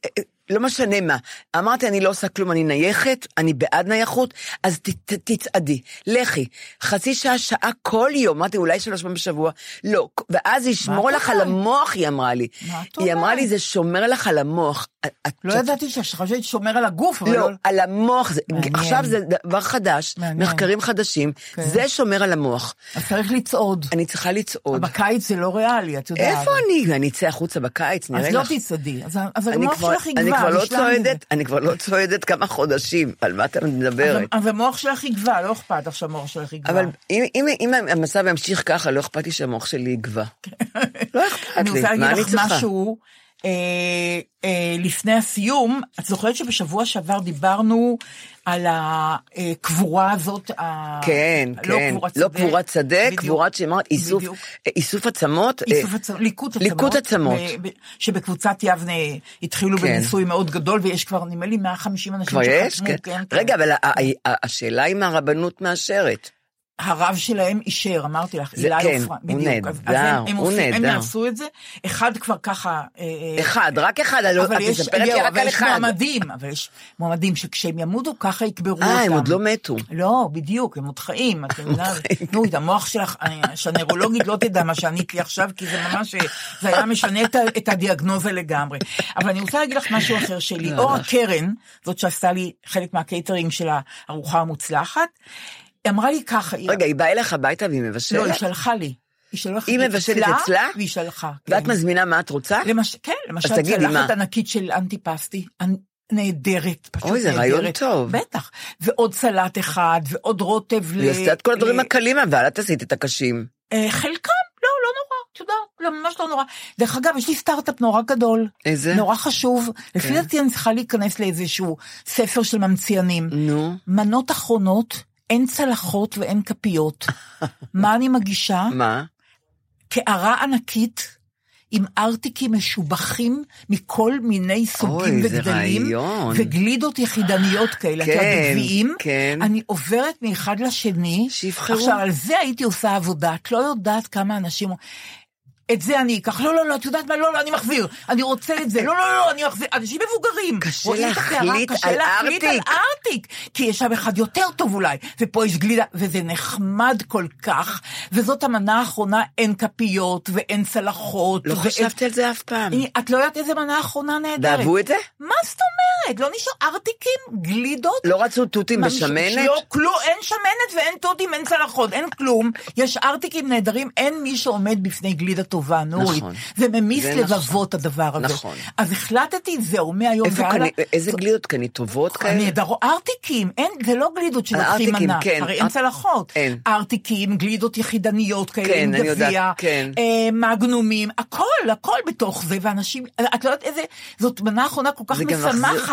לא משנה מה. אמרתי, אני לא עושה כלום, אני נייחת, אני בעד נייחות, אז ת, ת, תצעדי, לכי. חצי שעה, שעה כל יום, אמרתי, אולי שלוש פעמים בשבוע. לא, ואז ישמור לך על אומרת? המוח, היא אמרה לי. מה את היא אמרה אומרת? לי, זה שומר לך על המוח. את- את- לא ידעתי שחשבתי שומר על הגוף, אבל לא, לא... על המוח, זה. עכשיו זה דבר חדש, מעניין. מחקרים חדשים, כן. זה שומר על המוח. אז צריך לצעוד. אני צריכה לצעוד. בקיץ זה לא ריאלי, את יודעת. איפה אני? אני אצא החוצה בקיץ, נראה אז לא לך. תצעדי. אז אז המוח שלך יגבר. אני כבר לא. צועדת, אני כבר לא צועדת כמה חודשים, על מה את מדברת? אז המוח שלך יגבה, לא אכפת לך שהמוח שלך יגבה. אבל אם, אם, אם המצב ימשיך ככה, לא אכפת לי שהמוח שלי יגבה. לא אכפת אני לי, רוצה מה להגיד אני לך צריכה? משהו, אה, אה, לפני הסיום, את זוכרת שבשבוע שעבר דיברנו על הקבורה הזאת, ה- כן, לא כן, קבורת לא שדה. קבורת שדה, בדיוק. קבורת שאמרת, איסוף, בדיוק. איסוף עצמות, אה, איסוף עצמות, ליקוט עצמות. ליקוט עצמות. שבקבוצת יבנה התחילו כן. בניסוי מאוד גדול, ויש כבר, נדמה לי, 150 אנשים כבר יש? שחתמו. כן. כן, כן. רגע, אבל ה- ה- ה- השאלה אם הרבנות מאשרת. הרב שלהם אישר, אמרתי לך, זה אילי כן, הוא בדיוק. אז- אז נהדר, הם- הם הוא עושים- הם נהדר. יעשו את זה, אחד כבר ככה... אה, אה, אחד, רק אחד, לא- אבל את יש, מספרת לי רק אבל על יש אחד. מועמדים, אבל יש מועמדים שכשהם ימותו ככה יקברו אותם. אה, הם עוד לא מתו. לא, בדיוק, הם עוד חיים, את [laughs] מבינה? חיים. נו, את המוח שלך, שהנוירולוגית לא תדע מה שענית לי עכשיו, כי זה ממש, זה היה משנה את הדיאגנוזה לגמרי. אבל אני רוצה להגיד לך משהו אחר שלי. לא, אורה קרן, זאת שעשתה לי חלק מהקייטרינג של הארוחה המוצלחת, היא אמרה לי ככה, רגע, היא באה אליך הביתה והיא לא, היא מבשלת? שלחה לי. היא שלחה היא לי מבשלת אצלה? והיא שלחה. ואת כן. מזמינה מה את רוצה? למש... כן, למשל צלחת? ענקית של אנטיפסטי, אנ- נהדרת, פשוט אוי, זה נהדרת. רעיון טוב. בטח. ועוד סלט אחד, ועוד רוטב ל... היא עשתה את כל הדברים ל- הקלים, אבל את עשית את הקשים. אה, חלקם, לא, לא נורא, את יודעת, לא, ממש לא נורא. דרך אגב, יש לי סטארט-אפ נורא גדול. איזה? נורא חשוב. לפי כן. דעתי אני צריכה להיכנס לאיזשהו ספר של ממציאנים. נו, מנות אחרונות, אין צלחות ואין כפיות. [laughs] מה אני מגישה? מה? קערה ענקית עם ארטיקים משובחים מכל מיני סוגים אוי, וגדלים. וגלידות יחידניות כאלה, את יודעת, כן, בגביעים. כן. אני עוברת מאחד לשני. שיבחרו. עכשיו, על זה הייתי עושה עבודה, את לא יודעת כמה אנשים... את זה אני אקח, לא, לא, לא, את יודעת מה, לא, לא, אני מחזיר, אני רוצה את זה, לא, לא, לא, אני מחזיר, אנשים מבוגרים. קשה רואים את הקערה, להחליט קשה על להחליט על ארטיק. ארטיק, כי יש שם אחד יותר טוב אולי, ופה יש גלידה, וזה נחמד כל כך, וזאת המנה האחרונה, אין כפיות ואין צלחות. לא ואין- חשבתי על זה אף פעם. את לא יודעת איזה מנה אחרונה נהדרת. ואהבו את זה? מה זאת אומרת? לא נשאר ארטיקים, גלידות? לא רצו תותים בשמנת? לא, כלום, אין שמנת ואין תותים, אין צלחות, אין כלום. יש ארטיקים נהדרים, אין מי שעומד בפני גלידה טובה, נורית. נכון. זה ממיס לבבות הדבר הזה. נכון. אז החלטתי, זהו, מהיום והלאה. איזה גלידות קנית? טובות כאלה? נהדרות, ארטיקים, אין, זה לא גלידות שלוקחים ארטיקים, מנה, כן, הרי אין אר- צלחות. אין. ארטיקים, גלידות יחידניות כאלה, כן, עם גביע, כן. אה, מגנומים, הכל, הכל בתוך זה, ואנשים, את לא יודעת איזה, זאת מנה אחרונה כל כך זה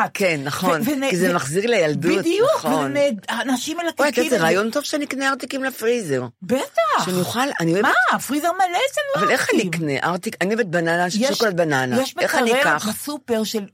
משמחת. כן, נכון, כי זה מחזיר לילדות, בדיוק, נכון. וואי, את מלקקים. זה רעיון טוב שאני אקנה ארטיקים לפריזר. בטח. שאני אוכל, אני אוהבת... מה, פריזר מלא אצלנו אבל איך אני. אקנה ארטיק? אני אוהבת בננה, יש- שוקולד בננה. יש איך אני מקרר אקח? בסופר של,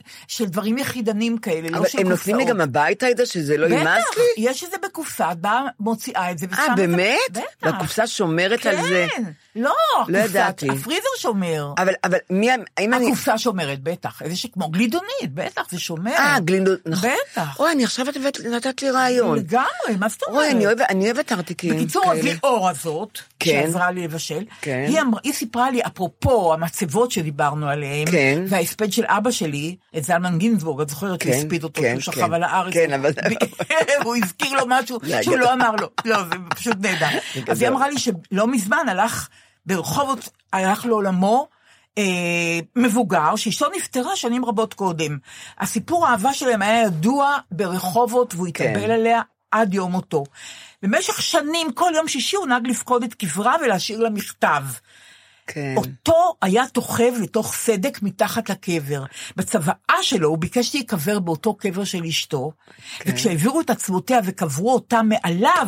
דברים יחידנים כאלה, לא אבל של הם נותנים לי קופסאות. גם הביתה את זה, שזה לא ימאס בטח, לי? יש את זה בקופסה, את באה, מוציאה את זה אה. באמת? בטח. והקופסה שומרת על זה? כן, לא, לא ידעתי. הפריזר שומר. אבל, אבל מי, האם אני... הקופסה שומרת, בטח. איזה שכמו גלידונית, בטח, זה שומר. אה, גלינדות, נכון. בטח. אוי, אני עכשיו את נתת לי רעיון. לגמרי, מה זאת אומרת? אוי, אני אוהבת, אני אוהבת ארטיקים בקיצור, אז. ליאור הזאת, כן. שעזרה לי לבשל, כן. היא, אמר, היא סיפרה לי, אפרופו המצבות שדיברנו עליהן, כן. וההספד של אבא שלי, את זלמן גינזבורג, את זוכרת שהוא כן, הספיד אותו, כן, שהוא כן. שכב על הארץ, כן, אבל- והוא [laughs] הזכיר לו משהו זה שהוא. לא אמר לו, לא, זה פשוט נהדר. אז היא אמרה לי שלא מזמן הלך, ברחובות, הלך לעולמו, אה, מבוגר, שאשתו נפטרה שנים רבות קודם. הסיפור האהבה שלהם היה ידוע ברחובות, והוא כן. התאבל עליה עד יום מותו. במשך שנים, כל יום שישי הוא נהג לפקוד את קברה ולהשאיר לה מכתב. כן. אותו היה תוכב לתוך סדק מתחת לקבר. בצוואה שלו הוא ביקש להיקבר באותו קבר של אשתו, כן. וכשהעבירו את עצמותיה וקברו אותה מעליו,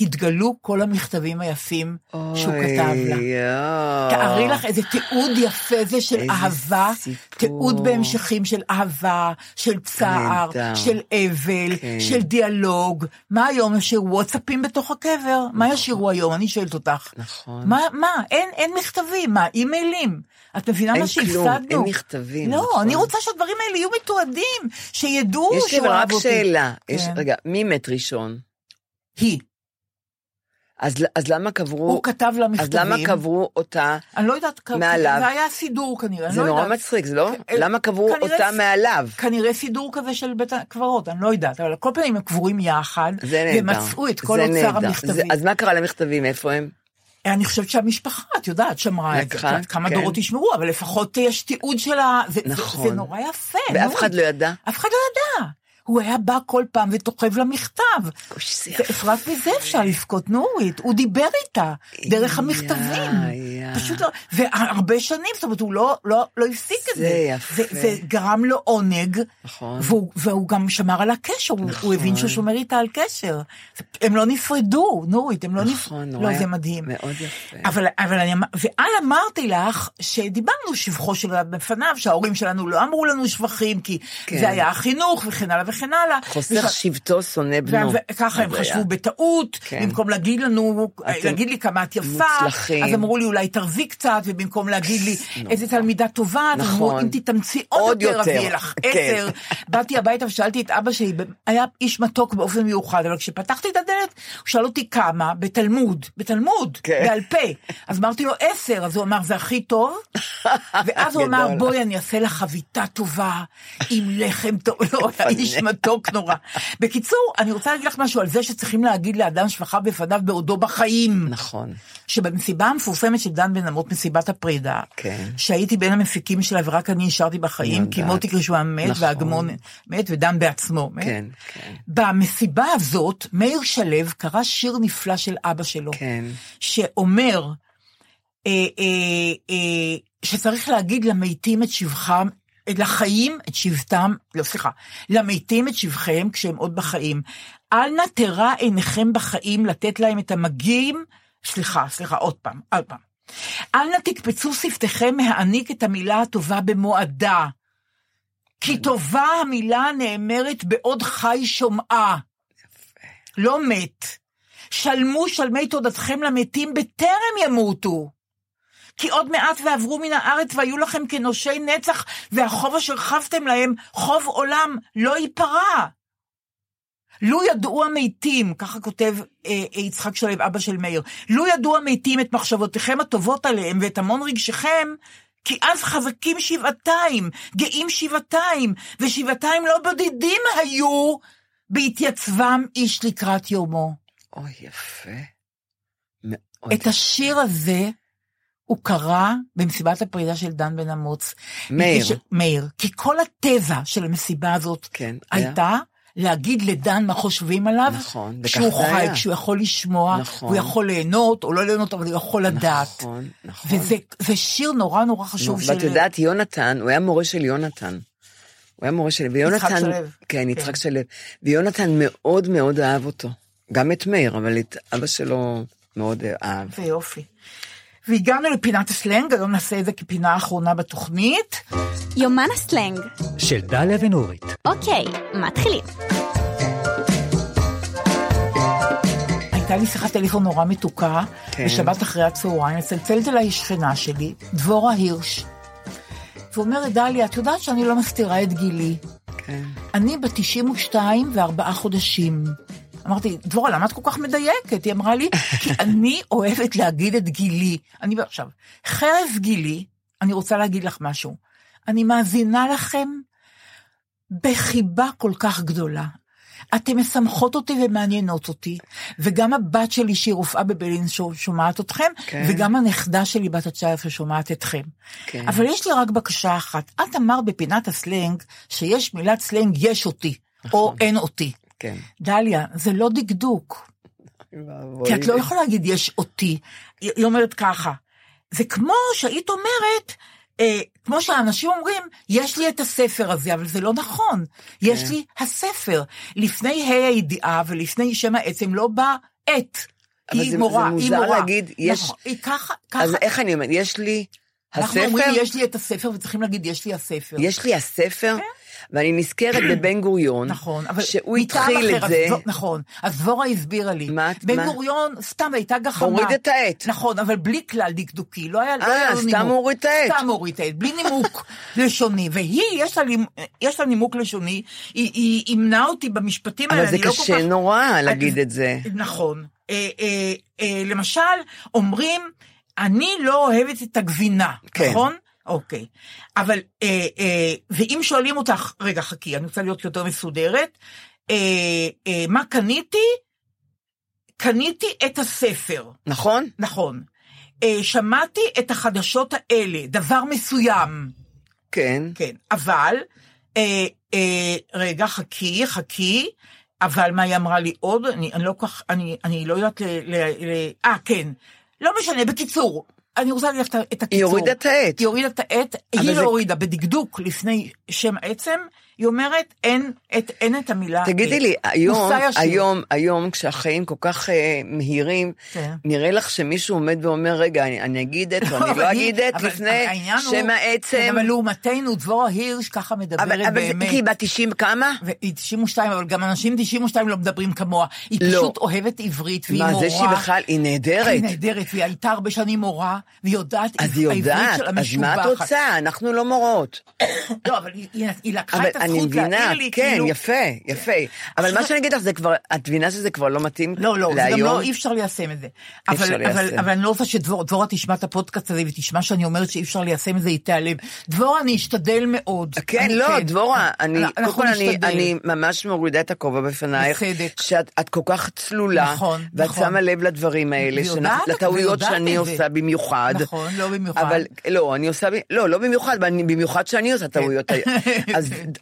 התגלו כל המכתבים היפים שהוא כתב לה. יואו. תארי לך איזה תיעוד יפה זה של אהבה, סיפור. תיעוד בהמשכים של אהבה, של צער, נהדר. של אבל, כן. של דיאלוג. מה היום ישירו? וואטסאפים בתוך הקבר? מה ישירו היום? אני שואלת אותך. נכון. מה, מה? אין, אין מכתבים, מה? אימיילים. את מבינה אין מה כלום, שהפסדנו? אין מכתבים, לא, נכון. אני רוצה שהדברים האלה יהיו מתועדים, שידעו יש לי שהוא אבל אהב רק אותי. שאלה. יש- כן. רגע, מי מת ראשון? היא. אז אז למה קברו... הוא כתב לה אז מכתבים. למה קברו אותה? אני לא יודעת, כ- מעליו? זה היה סידור כנראה, זה לא נורא יודעת. מצחיק, זה לא? אה, למה קברו כנראה אותה ס- מעליו? כנראה סידור כזה של בית הקברות, אני לא יודעת, אבל על כל פנים הם קבורים יחד. ומצאו את כל אוצר נהדר. המכתבים. זה- אז מה קרה למכתבים? איפה הם? אני חושבת שהמשפחה, את יודעת, שמרה את זה, כמה כן. דורות ישמרו, אבל לפחות יש תיעוד של ה... זה, נכון. זה, זה נורא יפה, ואף. אחד לא ידע? אף אחד לא ידע. הוא היה בא כל פעם ותוכב לה מכתב. רק בזה אפשר לבכות, נורית, הוא דיבר איתה, דרך המכתבים. פשוט לא, והרבה שנים, זאת אומרת, הוא לא, לא, לא הפסיק את זה זה. יפה. זה, זה גרם לו עונג, נכון. והוא, והוא גם שמר על הקשר, הוא, הוא הבין שהוא שומר איתה על קשר. הם לא נפרדו, נורית, הם לא נכון, נפרדו. נורא לא, זה מדהים. מאוד יפה. אבל, אבל אני, אמר- ואז אמרתי לך שדיברנו שבחו של בפניו, שההורים שלנו לא אמרו לנו שבחים, כי כן. זה היה החינוך וכן הלאה וכן הלאה. חוסך וש- שבטו שונא בנו. וככה הם אז היה. חשבו בטעות, כן. במקום להגיד לנו, אתם להגיד לי כמה את יפה, מוצלחים. אז אמרו לי אולי תרזי קצת, ובמקום להגיד לי [laughs] איזה תלמידה טובה, אז אמרו נכון. אם תתאמצי עוד יותר, אז. יהיה לך כן. עשר. באתי הביתה ושאלתי את אבא שלי, היה איש מתוק באופן מיוחד, אבל כשפתחתי את הדלת, הוא שאל אותי כמה, בתלמוד, בתלמוד, כן. בעל פה. אז אמרתי לו עשר, אז הוא אמר זה הכי טוב, [laughs] ואז הוא אמר. בואי אני אעשה לך חביתה טובה, עם לחם טוב, לא, איש [laughs] מתוק נורא. בקיצור, אני רוצה להגיד לך משהו על זה שצריכים להגיד לאדם שבחה בפניו בעודו בחיים. נכון. שבמסיבה המפורסמת של דן בן אמות, מסיבת הפרידה, כן. שהייתי בין המפיקים שלה ורק אני נשארתי בחיים, כי. מוטי קרישואן מת נכון. והגמון מת ודן בעצמו מת. כן, כן. במסיבה הזאת, מאיר שלו קרא שיר נפלא של אבא שלו, כן. שאומר אה, אה, אה, שצריך להגיד למתים את שבחם, לחיים את שבטם, לא סליחה, למתים את שבחיהם כשהם עוד בחיים. אל נא תרע עיניכם בחיים לתת להם את המגיעים, סליחה, סליחה, עוד פעם, עוד פעם. אל נא תקפצו שפתיכם מהעניק את המילה הטובה במועדה. כי טובה המילה הנאמרת בעוד חי שומעה. לא מת. שלמו שלמי תודתכם למתים בטרם ימותו. כי עוד מעט ועברו מן הארץ והיו לכם כנושי נצח, והחוב אשר חבתם להם, חוב עולם, לא ייפרע. לו ידעו המתים, ככה כותב אה, יצחק שלו, אבא של מאיר, לו ידעו המתים את מחשבותיכם הטובות עליהם ואת המון רגשיכם, כי אז חזקים שבעתיים, גאים שבעתיים, ושבעתיים לא בודדים היו בהתייצבם איש לקראת יומו. אוי, יפה. מאוד את השיר הזה הוא קרא במסיבת הפרידה של דן בן אמוץ. מאיר. ש- מאיר. כי כל התזה של המסיבה הזאת כן, היה. הייתה להגיד לדן מה חושבים עליו, נכון, זה חי, היה. כשהוא יכול לשמוע, נכון. הוא יכול ליהנות או לא ליהנות, אבל הוא יכול לדעת. נכון, נכון. וזה זה שיר נורא נורא חשוב נו, ואת יודעת, יונתן, הוא היה מורה של יונתן. הוא היה מורה שלי, ויונתן... שלו. כן, כן. יצחק שלו. ויונתן מאוד מאוד אהב אותו. גם את מאיר, אבל את אבא שלו מאוד אהב. ויופי. והגענו לפינת הסלנג, היום נעשה את זה כפינה האחרונה בתוכנית. יומן הסלנג. של דליה ונורית. אוקיי, מתחילים. הייתה לי שיחת טלפון נורא מתוקה, כן. בשבת אחרי הצהריים, מצלצלת אליי שכנה שלי, דבורה הירש. ואומרת, דליה, את יודעת שאני לא מסתירה את גילי. כן. אני בת 92 וארבעה חודשים. אמרתי, דבורה, למה את כל כך מדייקת? היא אמרה לי, כי אני אוהבת להגיד את גילי. אני עכשיו, חרף גילי, אני רוצה להגיד לך משהו. אני מאזינה לכם בחיבה כל כך גדולה. אתן משמחות אותי ומעניינות אותי, וגם הבת שלי שהיא רופאה בבלינסון שומעת אתכם, כן. וגם הנכדה שלי בת ה-19 שומעת אתכם. כן. אבל יש לי רק בקשה אחת, את אמרת בפינת הסלנג שיש מילת סלנג יש אותי, או אין אותי. כן. דליה, זה לא דקדוק, כי את לא יכולה להגיד יש אותי. היא אומרת ככה, זה כמו שהיית אומרת, אה, כמו שאנשים אומרים, יש לי את הספר הזה, אבל זה לא נכון. יש לי הספר. לפני ה' הידיעה ולפני שם העצם לא בא. אבל היא זה- מורה, זה היא מוזר מורה. להגיד, יש- נכון, היא ככה, ככה. אז איך אני אומרת, יש לי אנחנו הספר, אומרים, יש לי את הספר, וצריכים להגיד, יש לי הספר. יש לי הספר, ואני נזכרת בבן גוריון, נכון, אבל שהוא התחיל אחר, את זה, אז נכון, אז דבורה הסבירה לי. מה- בן מה? גוריון, סתם הייתה גחמה. הוריד את העט. נכון, אבל בלי כלל דקדוקי, לא היה, לא אה, היה לו סתם נימוק. הוריד את העט. סתם הוריד את העט, בלי נימוק [laughs] לשוני. והיא, יש לה, יש לה נימוק לשוני, היא, היא אימנה אותי במשפטים האלה, אבל זה אני לא כל קשה כך... נורא להגיד את זה. נכון. אה, אה, אה, למשל, אומרים, אני לא אוהבת את הגבינה, כן. נכון? אוקיי. אבל, אה, אה, ואם שואלים אותך, רגע, חכי, אני רוצה להיות יותר מסודרת, אה, אה, מה קניתי? קניתי את הספר, נכון? נכון. אה, שמעתי את החדשות האלה, דבר מסוים, כן. כן, אבל, אה, אה, רגע, חכי, חכי, אבל מה היא אמרה לי עוד? אני, אני לא כך, אני, אני לא יודעת ל... אה, כן. לא משנה, בקיצור, אני רוצה לך את הקיצור. היא הורידה את העט. היא הורידה את העט, היא לא הורידה בדקדוק לפני שם עצם, היא אומרת, אין את, אין את המילה תגידי. לי, היום. היום, היום, כשהחיים כל כך אה, מהירים, כן. נראה לך שמישהו עומד ואומר, רגע, אני, אני אגיד את, או אני אבל לא היא- אגיד את, אבל לפני שם העצם. כן, אבל לעומתנו, דבורה הירש ככה מדברת אבל, אבל באמת. כי היא בת 90 כמה? והיא 92, אבל גם אנשים 92 לא מדברים כמוה. היא לא. פשוט אוהבת עברית, והיא מה, מורה. זה שהיא בכלל, היא נהדרת. היא נהדרת, והיא הייתה הרבה שנים מורה, והיא יודעת אז היא יודעת, אז מה את. רוצה? אנחנו לא מורות. [coughs] לא, אבל היא- היא היא לקחה אבל את הזכות מבינה, להעיר לי, כן, כאילו... יפה, יפה. אבל מה שאני אגיד לך, זה כבר, את מבינה שזה כבר לא מתאים לא, לא, זה גם להיום? לא, אי אפשר ליישם את זה. אבל, ליישם. אבל, אבל אני לא רוצה שדבורה דבורה תשמע את הפודקאסט הזה ותשמע שאני אומרת שאי אפשר ליישם את זה, היא תיעלב. דבורה, אני אשתדל מאוד. כן, אני לא, דבורה, אני, קודם כל אני. אני ממש מורידה את הכובע בפנייך, בצדק. שאת את כל כך צלולה, נכון, ואת נכון. שמה לב לדברים האלה, לטעויות שאני. עושה במיוחד. נכון, לא במיוחד. אבל, לא, אני עושה, לא, לא במיוחד, אבל אני- במיוחד שאני עושה טעויות.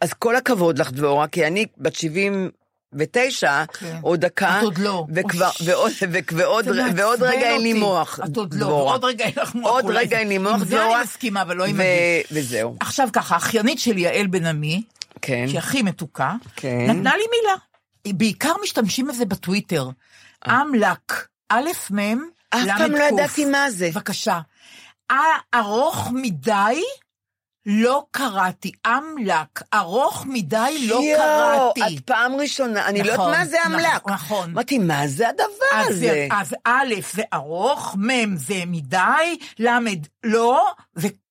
אז, אז כל הכבוד לך, דבורה, כי אני בת 79, כן. עוד דקה, את עוד לא. וכבר, אוש. ועוד, ועוד, ועוד רגע אין לי. מוח, את עוד לא, דבורה. עוד רגע אין לך מוח. עוד רגע אין לי מוח, עם זה דבורה. אני מסכימה, אבל לא עם ו-. וזהו. עכשיו ככה, האחיינית שלי, יעל בן עמי, כן. שהיא הכי מתוקה, כן. נתנה לי מילה. בעיקר משתמשים בזה בטוויטר. אמלק, א' מ', אה. אף למד פעם לא. ידעתי מה זה. בבקשה. ארוך מדי, לא קראתי. אמלק, ארוך מדי, לא יואו, קראתי. את פעם ראשונה, אני לא יודעת נכון, מה זה נכון, אמל"ק. נכון. אמרתי, מה זה הדבר אז, הזה? זה- אז א' זה ארוך, מ' זה מדי, ל' לא,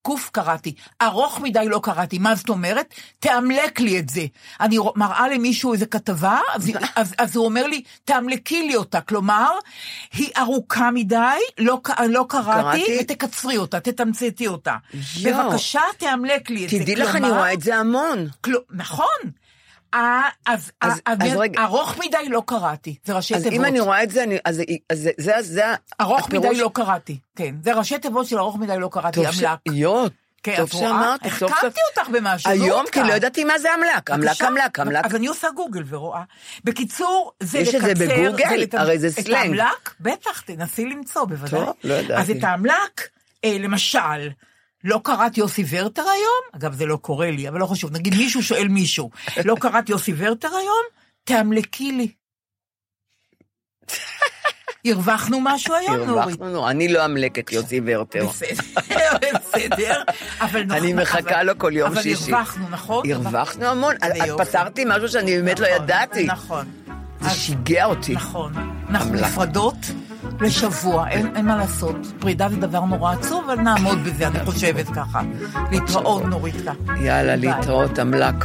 וק' קראתי. ארוך מדי לא קראתי. מה זאת אומרת? תאמלק לי את זה. אני מראה למישהו איזה כתבה, אז, [laughs] אז, אז הוא אומר לי, תאמלקי לי אותה. כלומר, היא ארוכה מדי, לא, לא קראתי, קראתי? ותקצרי אותה, תתמצתי אותה. יואו. בבקשה, תאמלק לי את זה. תדעי לך, אני רואה את זה המון. כלו- נכון. אה, אז, אז- אז, אז רגע. ארוך מדי לא קראתי, זה ראשי אז תיבות. אם אני רואה את זה, אני- אז אז זה- זה זה ארוך הפירוש- מדי לא קראתי, כן. זה ראשי תיבות של ארוך מדי לא קראתי, טוב אמל"ק. כן, טוב את? שאמרת, סוף סוף. החכמתי אותך במשהו, היום, לא כי לא. ידעתי מה זה אמל"ק. אמל"ק. אמל"ק, אמל"ק. אז אני עושה גוגל ורואה. בקיצור, זה יש את זה לקצר, בגוגל? הרי זה את סלנג. האמל"ק, בטח, תנסי למצוא, בוודאי. טוב, לא ידעתי. אז את האמל"ק, אה, למשל, לא קראת יוסי ורטר היום? אגב, זה לא קורה לי, אבל לא חשוב. נגיד מישהו שואל מישהו, לא קראת יוסי ורטר היום? תאמלקי לי. הרווחנו משהו היום, נורית? הרווחנו, נו, אני לא אמלק את יוסי ורטר. בסדר, בסדר, אבל נכון. אני מחכה אבל- לו כל יום אבל שישי. הרווחנו, נכון? הרווחנו המון. את. פתרתי משהו שאני באמת לא נכון, ידעתי. נכון. זה שיגע אותי. נכון. אנחנו אמל"ק. נפרדות לשבוע, אין, אין מה לעשות. פרידה זה דבר נורא עצוב, אבל נעמוד בזה, אני חושבת ככה. להתראות, נוריתקה. יאללה. להתראות, אמל"ק.